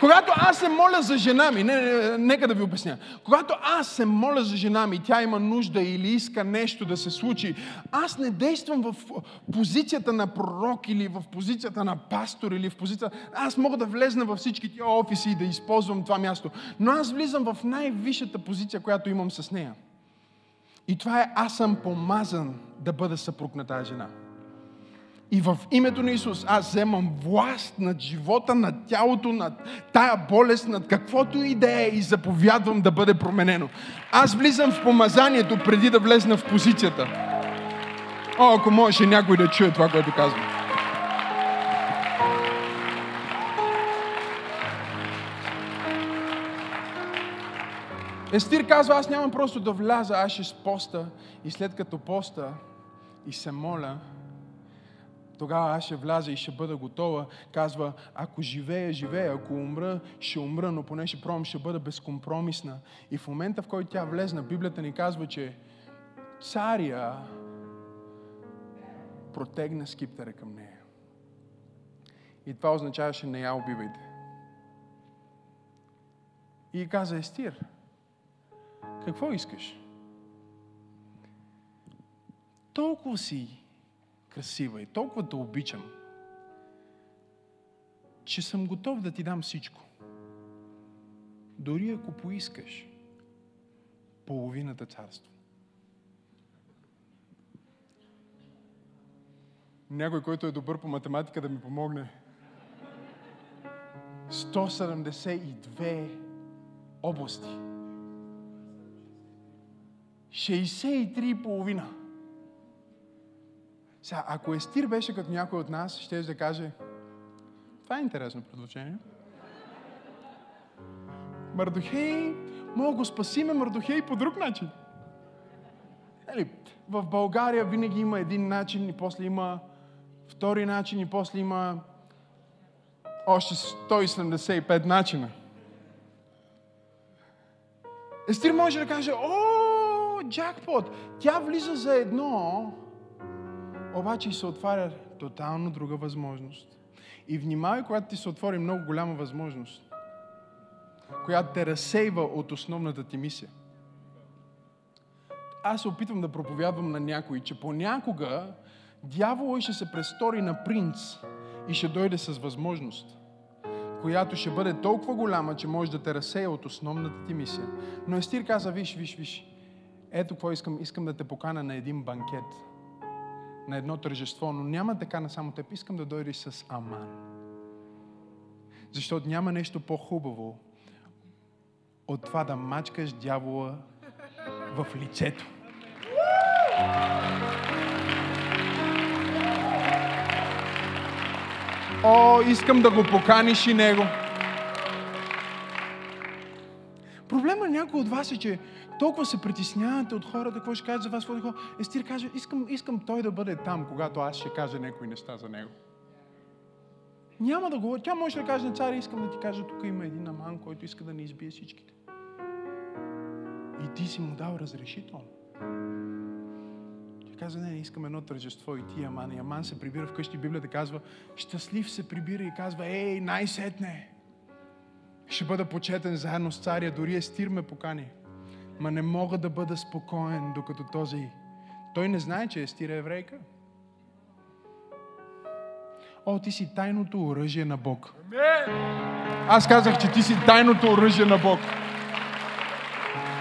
Когато аз се моля за жена ми, не, не, нека да ви обясня. Когато аз се моля за жена ми, тя има нужда или иска нещо да се случи, аз не действам в позицията на пророк или в позицията на пастор или в позицията... Аз мога да влезна във всички тия офиси и да използвам това място. Но аз влизам в най-висшата позиция, която имам с нея. И това е аз съм помазан да бъда съпруг на тази жена. И в името на Исус аз вземам власт над живота, над тялото, над тая болест, над каквото и да е и заповядвам да бъде променено. Аз влизам в помазанието преди да влезна в позицията. О, ако може някой да чуе това, което казвам. Естир казва, аз нямам просто да вляза, аз ще поста и след като поста и се моля, тогава аз ще вляза и ще бъда готова. Казва, ако живея, живея, ако умра, ще умра, но поне ще пробвам, ще бъда безкомпромисна. И в момента, в който тя влезна, Библията ни казва, че царя протегна скиптера към нея. И това означаваше не я убивайте. И каза Естир, какво искаш? Толкова си красива и толкова те обичам, че съм готов да ти дам всичко. Дори ако поискаш половината царство. Някой, който е добър по математика, да ми помогне. 172 области. 63 и половина. Сега, ако Естир беше като някой от нас, ще да каже, това е интересно предложение. Мардохей, мога го спасиме Мардохей по друг начин. Ели, в България винаги има един начин и после има втори начин и после има още 175 начина. Естир може да каже, о, джакпот, тя влиза за едно, обаче се отваря тотално друга възможност. И внимавай, когато ти се отвори много голяма възможност, която те разсейва от основната ти мисия. Аз се опитвам да проповядвам на някой, че понякога дявола ще се престори на принц и ще дойде с възможност, която ще бъде толкова голяма, че може да те разсея от основната ти мисия. Но Естир каза, виж, виж, виж, ето какво искам, искам да те покана на един банкет – на едно тържество, но няма така на само теб. Искам да дойдеш с Аман. Защото няма нещо по-хубаво от това да мачкаш дявола в лицето. О, искам да го поканиш и него. Някой от вас е, че толкова се притеснявате от хората, какво ще кажат за вас. Какво... Естир каже, искам, искам той да бъде там, когато аз ще кажа някои неща за него. Няма да говори. Тя може да каже на царя, искам да ти кажа, тук има един аман, който иска да ни избие всичките. И ти си му дал разрешително. Тя каза, не, не искам едно тържество и ти, Аман. И Аман се прибира вкъщи, Библията казва, щастлив се прибира и казва, ей, най-сетне. Ще бъда почетен заедно с царя, дори Естир ме покани. Ма не мога да бъда спокоен, докато този... Той не знае, че Естир е еврейка. О, ти си тайното оръжие на Бог. Аз казах, че ти си тайното оръжие на Бог.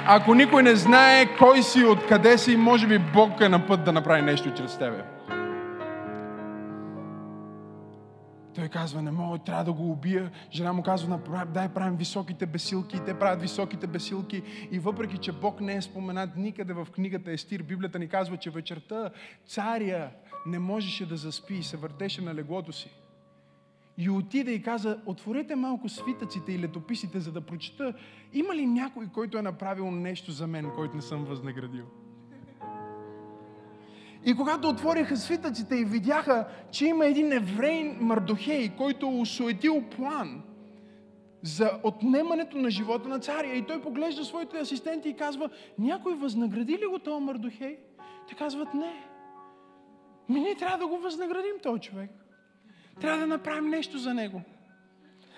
Ако никой не знае кой си, откъде си, може би Бог е на път да направи нещо чрез тебе. Той казва, не мога, трябва да го убия. Жена му казва, дай правим високите бесилки. те правят високите бесилки. И въпреки, че Бог не е споменат никъде в книгата Естир, Библията ни казва, че вечерта царя не можеше да заспи и се въртеше на леглото си. И отида и каза, отворете малко свитъците и летописите, за да прочета, има ли някой, който е направил нещо за мен, който не съм възнаградил? И когато отвориха свитъците и видяха, че има един еврей Мардохей, който усуетил план за отнемането на живота на царя. И той поглежда своите асистенти и казва, някой възнагради ли го този Мардохей? Те казват, не. Ми ние трябва да го възнаградим този човек. Трябва да направим нещо за него.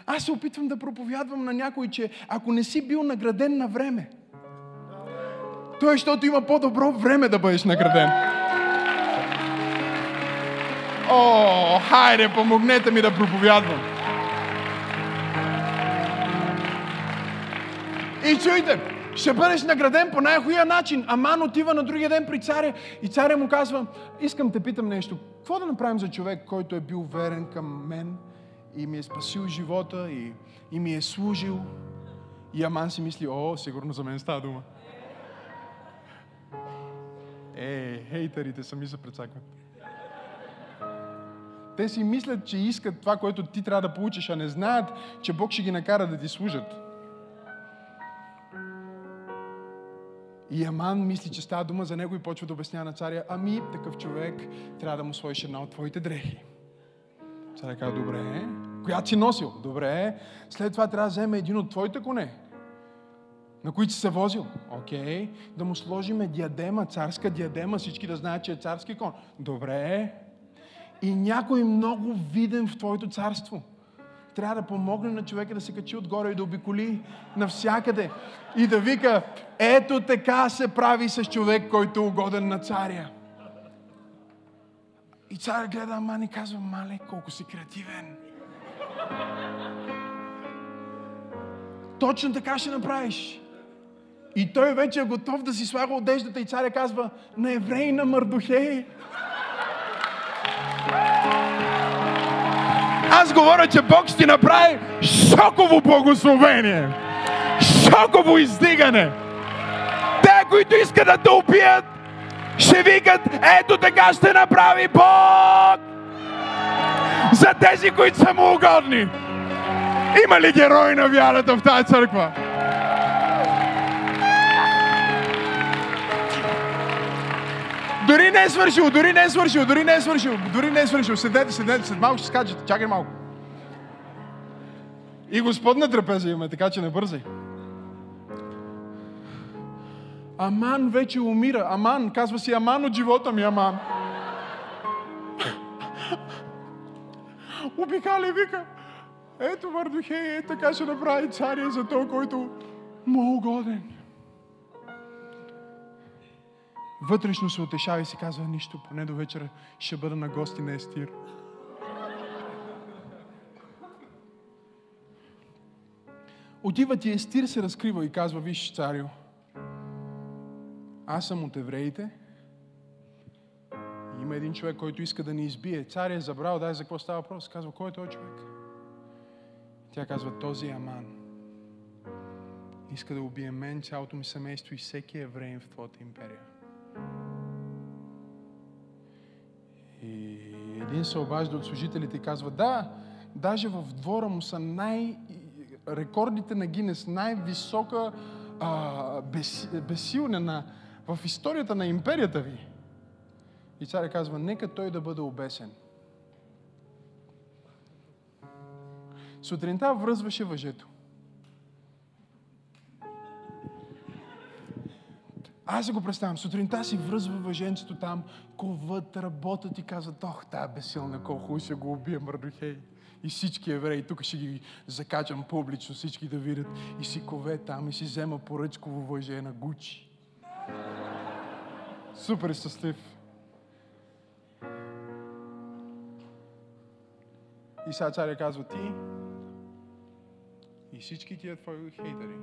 Аз се опитвам да проповядвам на някой, че ако не си бил награден на време, то е, защото има по-добро време да бъдеш награден. О, хайде, помогнете ми да проповядвам. И чуйте, ще бъдеш награден по най-хуя начин. Аман отива на другия ден при царя и царя му казва, искам те питам нещо. Какво да направим за човек, който е бил верен към мен и ми е спасил живота и, и ми е служил? И Аман си мисли, о, сигурно за мен става дума. Е, хейтерите сами се прецакват. Те си мислят, че искат това, което ти трябва да получиш, а не знаят, че Бог ще ги накара да ти служат. И Аман мисли, че става дума за него и почва да обяснява на царя, ами такъв човек трябва да му сложиш една от твоите дрехи. Царя казва, добре, коя си носил? Добре, след това трябва да вземе един от твоите коне, на които си се возил. Окей, да му сложиме диадема, царска диадема, всички да знаят, че е царски кон. Добре, и някой много виден в твоето царство – трябва да помогне на човека да се качи отгоре и да обиколи навсякъде. И да вика, ето така се прави с човек, който е угоден на царя. И царя гледа Аман и казва, мале, колко си креативен. Точно така ще направиш. И той вече е готов да си слага одеждата и царя казва, на евреи на Мардухей. Аз говоря, че Бог ще направи шоково благословение. Шоково издигане. Те, които искат да те убият, ще викат, ето така ще направи Бог. За тези, които са му угодни. Има ли герои на вярата в тази църква? Дори не е свършил, дори не е свършил, дори не е свършил, дори не е свършил. Седете, седете, след малко ще скачате. Чакай малко. И Господна трапеза имаме, така че не бързай. Аман вече умира. Аман, казва си Аман от живота ми, Аман. Обикаля и вика, ето Мардухей, е така ще направи царя за то, който му е угоден вътрешно се утешава и си казва нищо, поне до вечера ще бъда на гости на Естир. Отива ти Естир се разкрива и казва, виж, царю, аз съм от евреите, има един човек, който иска да ни избие. Цар е забрал, дай за какво става въпрос. Казва, кой е този човек? Тя казва, този е Аман. Иска да убие мен, цялото ми семейство и всеки евреин в твоята империя. И един се обажда от служителите и казва, да, даже в двора му са най... рекордите на Гинес, най-висока а, бес, безсилна в историята на империята ви. И царя казва, нека той да бъде обесен. Сутринта връзваше въжето. Аз се го представям. Сутринта си връзва въженцето там, ковът, работят и казват, ох, тая безсилна, колко хубаво ще го убие Мардухей. И всички евреи, тук ще ги закачам публично, всички да видят. И си кове там, и си взема поръчково въже на Гучи. Супер щастлив. И сега царя казва, ти и всички тия твои хейтери,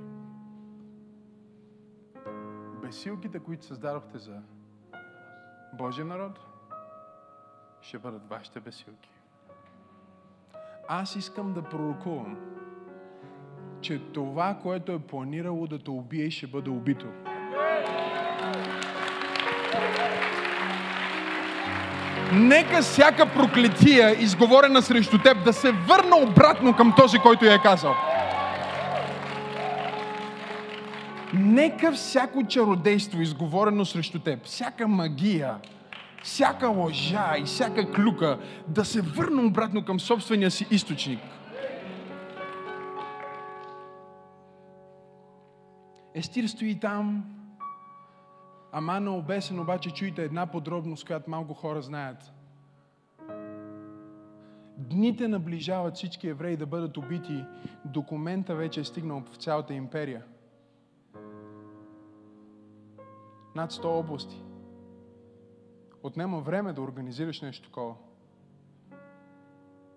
безсилките, които създадохте за Божия народ, ще бъдат вашите безсилки. Аз искам да пророкувам, че това, което е планирало да те убие, ще бъде убито. Нека всяка проклетия, изговорена срещу теб, да се върна обратно към този, който я е казал. Нека всяко чародейство, изговорено срещу теб, всяка магия, всяка лъжа и всяка клюка да се върне обратно към собствения си източник. Естир стои там, Аман е обесен, обаче чуйте една подробност, която малко хора знаят. Дните наближават всички евреи да бъдат убити. Документа вече е стигнал в цялата империя. Над 100 области. Отнема време да организираш нещо такова.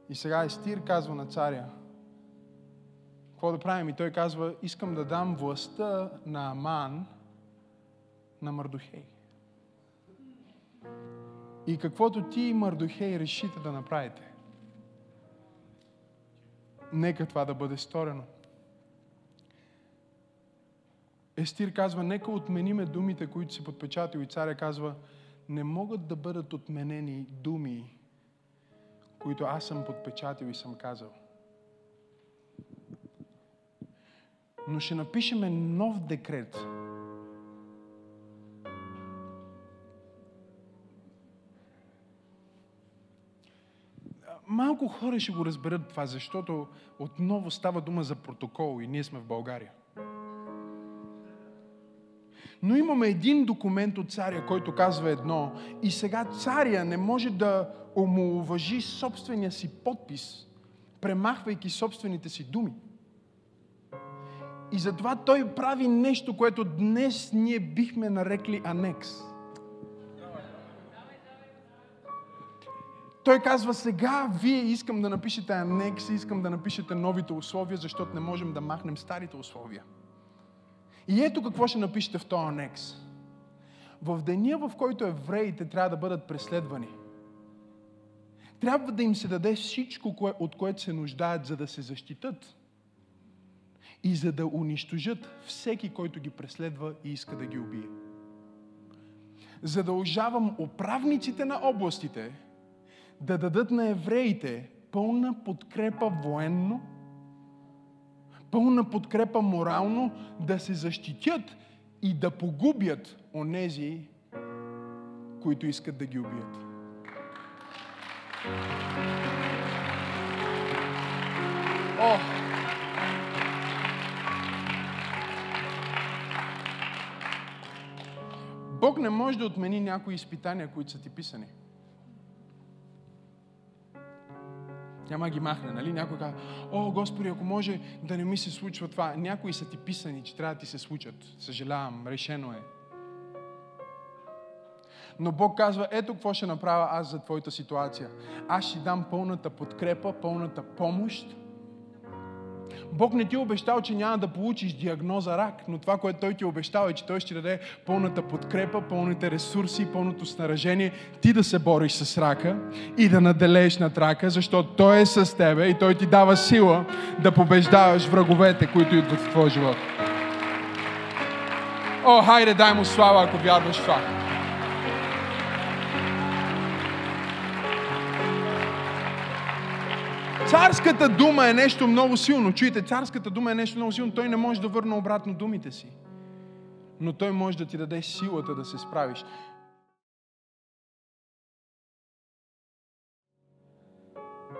И сега Естир казва на царя, какво да правим? И той казва, искам да дам властта на Аман, на Мардухей. И каквото ти и Мардухей решите да направите, нека това да бъде сторено. Естир казва, нека отмениме думите, които си подпечатал и царя казва, не могат да бъдат отменени думи, които аз съм подпечатал и съм казал. Но ще напишеме нов декрет, малко хора ще го разберат това, защото отново става дума за протокол и ние сме в България. Но имаме един документ от царя, който казва едно и сега царя не може да омалуважи собствения си подпис, премахвайки собствените си думи. И затова той прави нещо, което днес ние бихме нарекли анекс – Той казва, сега вие искам да напишете анекси, искам да напишете новите условия, защото не можем да махнем старите условия. И ето какво ще напишете в този анекс. В деня, в който евреите трябва да бъдат преследвани, трябва да им се даде всичко, от което се нуждаят, за да се защитат и за да унищожат всеки, който ги преследва и иска да ги убие. Задължавам управниците на областите – да дадат на евреите пълна подкрепа военно, пълна подкрепа морално, да се защитят и да погубят онези, които искат да ги убият. О! Бог не може да отмени някои изпитания, които са ти писани. Няма ги махне, нали? Някой казва, о, Господи, ако може да не ми се случва това. Някои са ти писани, че трябва да ти се случат. Съжалявам, решено е. Но Бог казва, ето какво ще направя аз за твоята ситуация. Аз ще дам пълната подкрепа, пълната помощ Бог не ти е обещал, че няма да получиш диагноза рак, но това, което Той ти е обещал е, че Той ще даде пълната подкрепа, пълните ресурси, пълното снаражение, ти да се бориш с рака и да наделееш над рака, защото Той е с тебе и Той ти дава сила да побеждаваш враговете, които идват в твоя живот. О, хайде, дай му слава, ако вярваш в това. Царската дума е нещо много силно. Чуйте, царската дума е нещо много силно. Той не може да върне обратно думите си. Но той може да ти даде силата да се справиш.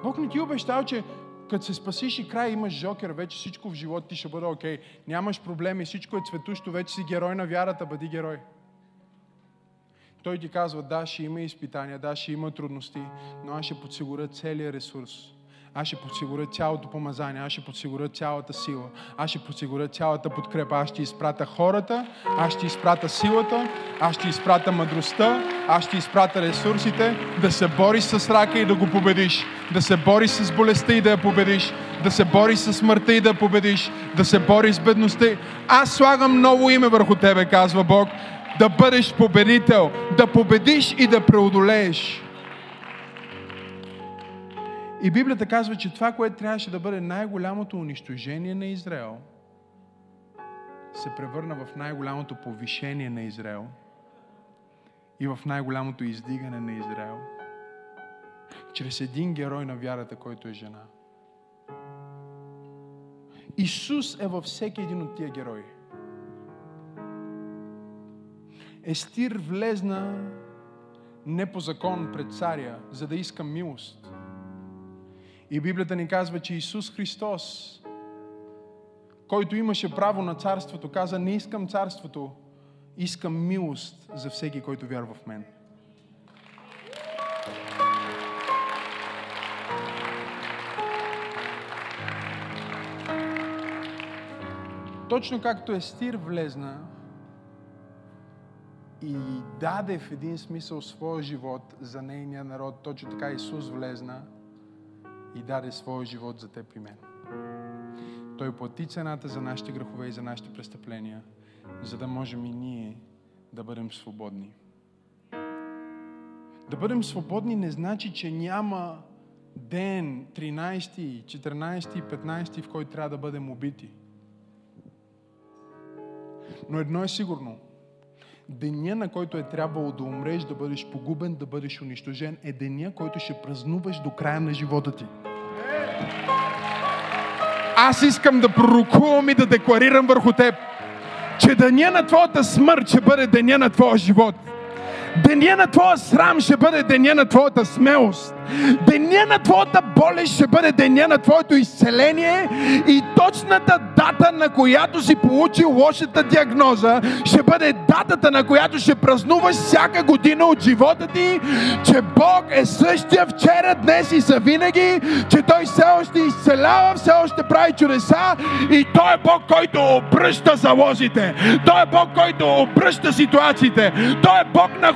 Бог не ти е обещал, че като се спасиш и край имаш жокер, вече всичко в живота ти ще бъде окей. Okay. Нямаш проблеми, всичко е цветущо, вече си герой на вярата, бъди герой. Той ти казва, да, ще има изпитания, да, ще има трудности, но аз ще подсигуря целият ресурс аз ще подсигуря цялото помазание, аз ще подсигуря цялата сила, аз ще подсигуря цялата подкрепа, аз ще изпрата хората, аз ще изпрата силата, аз ще изпрата мъдростта, аз ще изпрата ресурсите, да се бориш с рака и да го победиш, да се бориш с болестта и да я победиш, да се бориш с смъртта и да я победиш, да се бориш с бедността. Аз слагам ново име върху тебе, казва Бог, да бъдеш победител, да победиш и да преодолееш. И Библията казва, че това, което трябваше да бъде най-голямото унищожение на Израел, се превърна в най-голямото повишение на Израел и в най-голямото издигане на Израел. Чрез един герой на вярата, който е жена. Исус е във всеки един от тия герои. Естир влезна не по закон пред царя, за да иска милост. И Библията ни казва, че Исус Христос, който имаше право на царството, каза, не искам царството, искам милост за всеки, който вярва в мен. Точно както Естир влезна и даде в един смисъл своя живот за нейния народ, точно така Исус влезна – и даде своя живот за теб и мен. Той плати цената за нашите грехове и за нашите престъпления, за да можем и ние да бъдем свободни. Да бъдем свободни не значи, че няма ден 13, 14, 15, в който трябва да бъдем убити. Но едно е сигурно. Деня, на който е трябвало да умреш, да бъдеш погубен, да бъдеш унищожен, е деня, който ще празнуваш до края на живота ти. Аз искам да пророкувам и да декларирам върху теб, че деня на твоята смърт ще бъде деня на твоя живот. Деня на твоя срам ще бъде деня на твоята смелост. Деня на твоята болест ще бъде деня на твоето изцеление и точната дата, на която си получил лошата диагноза, ще бъде датата, на която ще празнуваш всяка година от живота ти, че Бог е същия вчера, днес и за винаги, че Той все още изцелява, все още прави чудеса и Той е Бог, който обръща залозите. Той е Бог, който обръща ситуациите. Той е Бог на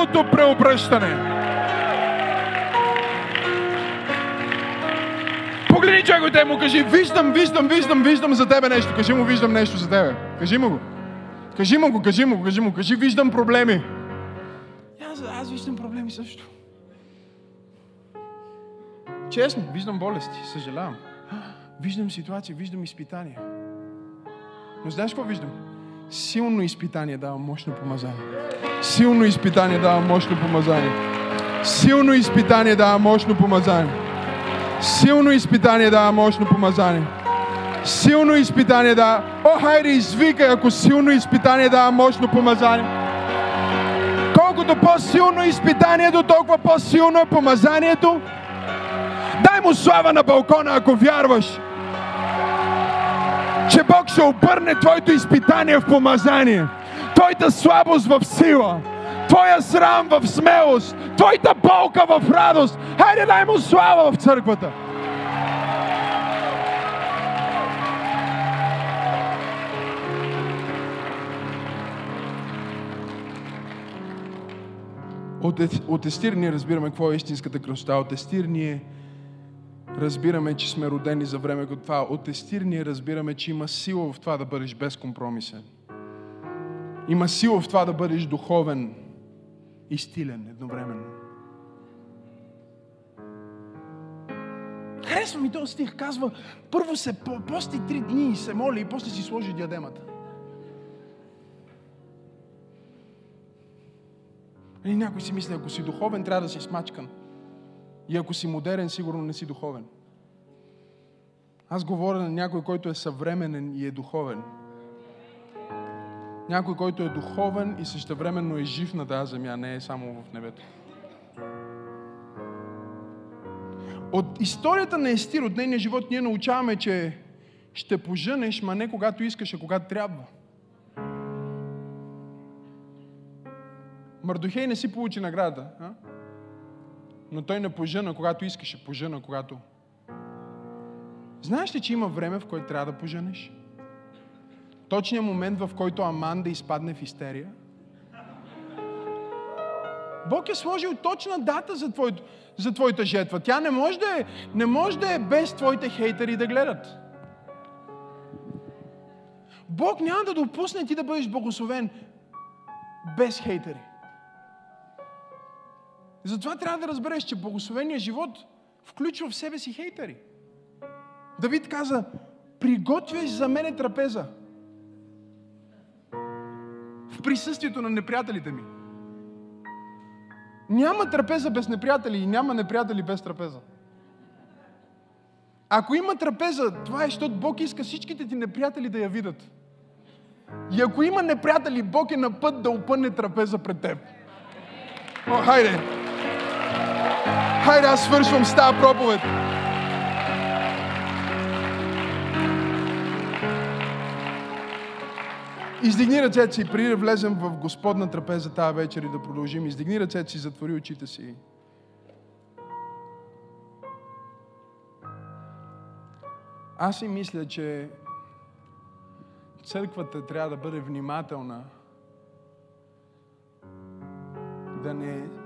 голямото преобръщане. Погледни човекът и му кажи, виждам, виждам, виждам, виждам за тебе нещо. Кажи му, виждам нещо за тебе. Кажи му го. Кажи му го, кажи му го, кажи му. Кажи, виждам проблеми. Аз, аз виждам проблеми също. Честно, виждам болести, съжалявам. Виждам ситуация, виждам изпитания. Но знаеш какво виждам? Силно изпитание дава мощно помазание. Силно изпитание дава мощно помазание. Силно изпитание дава мощно помазание. Силно изпитание дава мощно помазание. Силно изпитание дава. О, хайде, извикай, ако силно изпитание дава мощно помазание. Колкото по-силно изпитанието, толкова по-силно е помазанието. Дай му слава на балкона, ако вярваш, че Бог ще обърне твоето изпитание в помазание. Твоята слабост в сила твоя срам в смелост, твоята болка в радост. Хайде дай му слава в църквата. От, от Естир ние разбираме какво е истинската красота. От Естир ние разбираме, че сме родени за време като това. От Естир ние разбираме, че има сила в това да бъдеш безкомпромисен. Има сила в това да бъдеш духовен и стилен едновременно. Харесва ми този стих. Казва, първо се пости три дни и се моли и после си сложи диадемата. И някой си мисли, ако си духовен, трябва да си смачкан. И ако си модерен, сигурно не си духовен. Аз говоря на някой, който е съвременен и е духовен. Някой, който е духовен и същевременно е жив на тази земя, не е само в небето. От историята на Естир, от нейния живот, ние научаваме, че ще поженеш, ма не когато искаш, а когато трябва. Мардохей не си получи награда, а? Но той не пожена, когато искаше, пожена, когато... Знаеш ли, че има време, в което трябва да поженеш? Точният момент, в който Аман да изпадне в истерия. Бог е сложил точна дата за, твой, за твоята жетва. Тя не може, да е, не може да е без твоите хейтери да гледат. Бог няма да допусне ти да бъдеш благословен без хейтери. Затова трябва да разбереш, че благословения живот включва в себе си хейтери. Давид каза, приготвяш за мене трапеза в присъствието на неприятелите ми. Няма трапеза без неприятели и няма неприятели без трапеза. Ако има трапеза, това е, защото Бог иска всичките ти неприятели да я видят. И ако има неприятели, Бог е на път да опъне трапеза пред теб. О, хайде! Хайде, аз свършвам с тази проповед. Издигни ръцете си, преди да влезем в Господна трапеза тази вечер и да продължим. Издигни ръцете си, затвори очите си. Аз си мисля, че църквата трябва да бъде внимателна да не,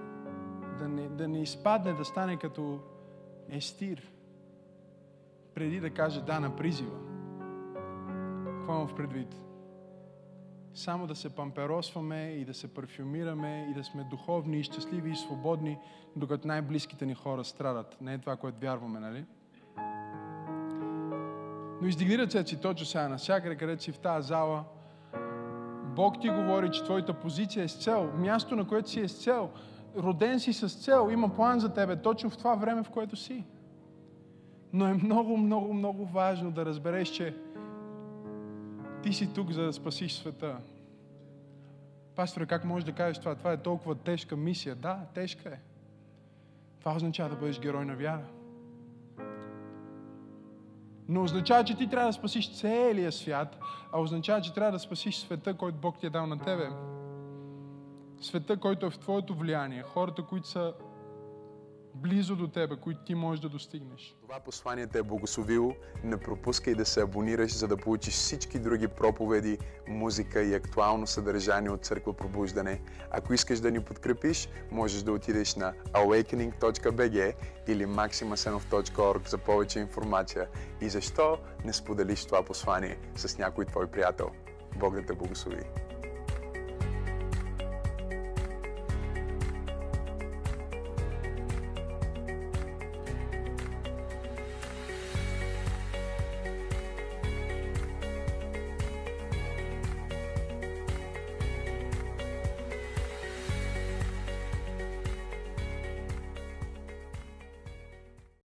да не изпадне, да стане като естир, преди да каже да на призива. Какво имам в предвид? само да се памперосваме и да се парфюмираме и да сме духовни и щастливи и свободни, докато най-близките ни хора страдат. Не е това, което вярваме, нали? Но издигни ръцете си точно сега, навсякъде, където си в тази зала. Бог ти говори, че твоята позиция е с цел. Място, на което си е с цел. Роден си с цел. Има план за тебе точно в това време, в което си. Но е много, много, много важно да разбереш, че ти си тук, за да спасиш света. Пасторе, как можеш да кажеш това? Това е толкова тежка мисия. Да, тежка е. Това означава да бъдеш герой на вяра. Но означава, че ти трябва да спасиш целия свят, а означава, че трябва да спасиш света, който Бог ти е дал на тебе. Света, който е в твоето влияние. Хората, които са близо до тебе, които ти можеш да достигнеш. Това послание те е благословило. Не пропускай да се абонираш, за да получиш всички други проповеди, музика и актуално съдържание от Църква Пробуждане. Ако искаш да ни подкрепиш, можеш да отидеш на awakening.bg или maximasenov.org за повече информация. И защо не споделиш това послание с някой твой приятел? Бог да те благослови!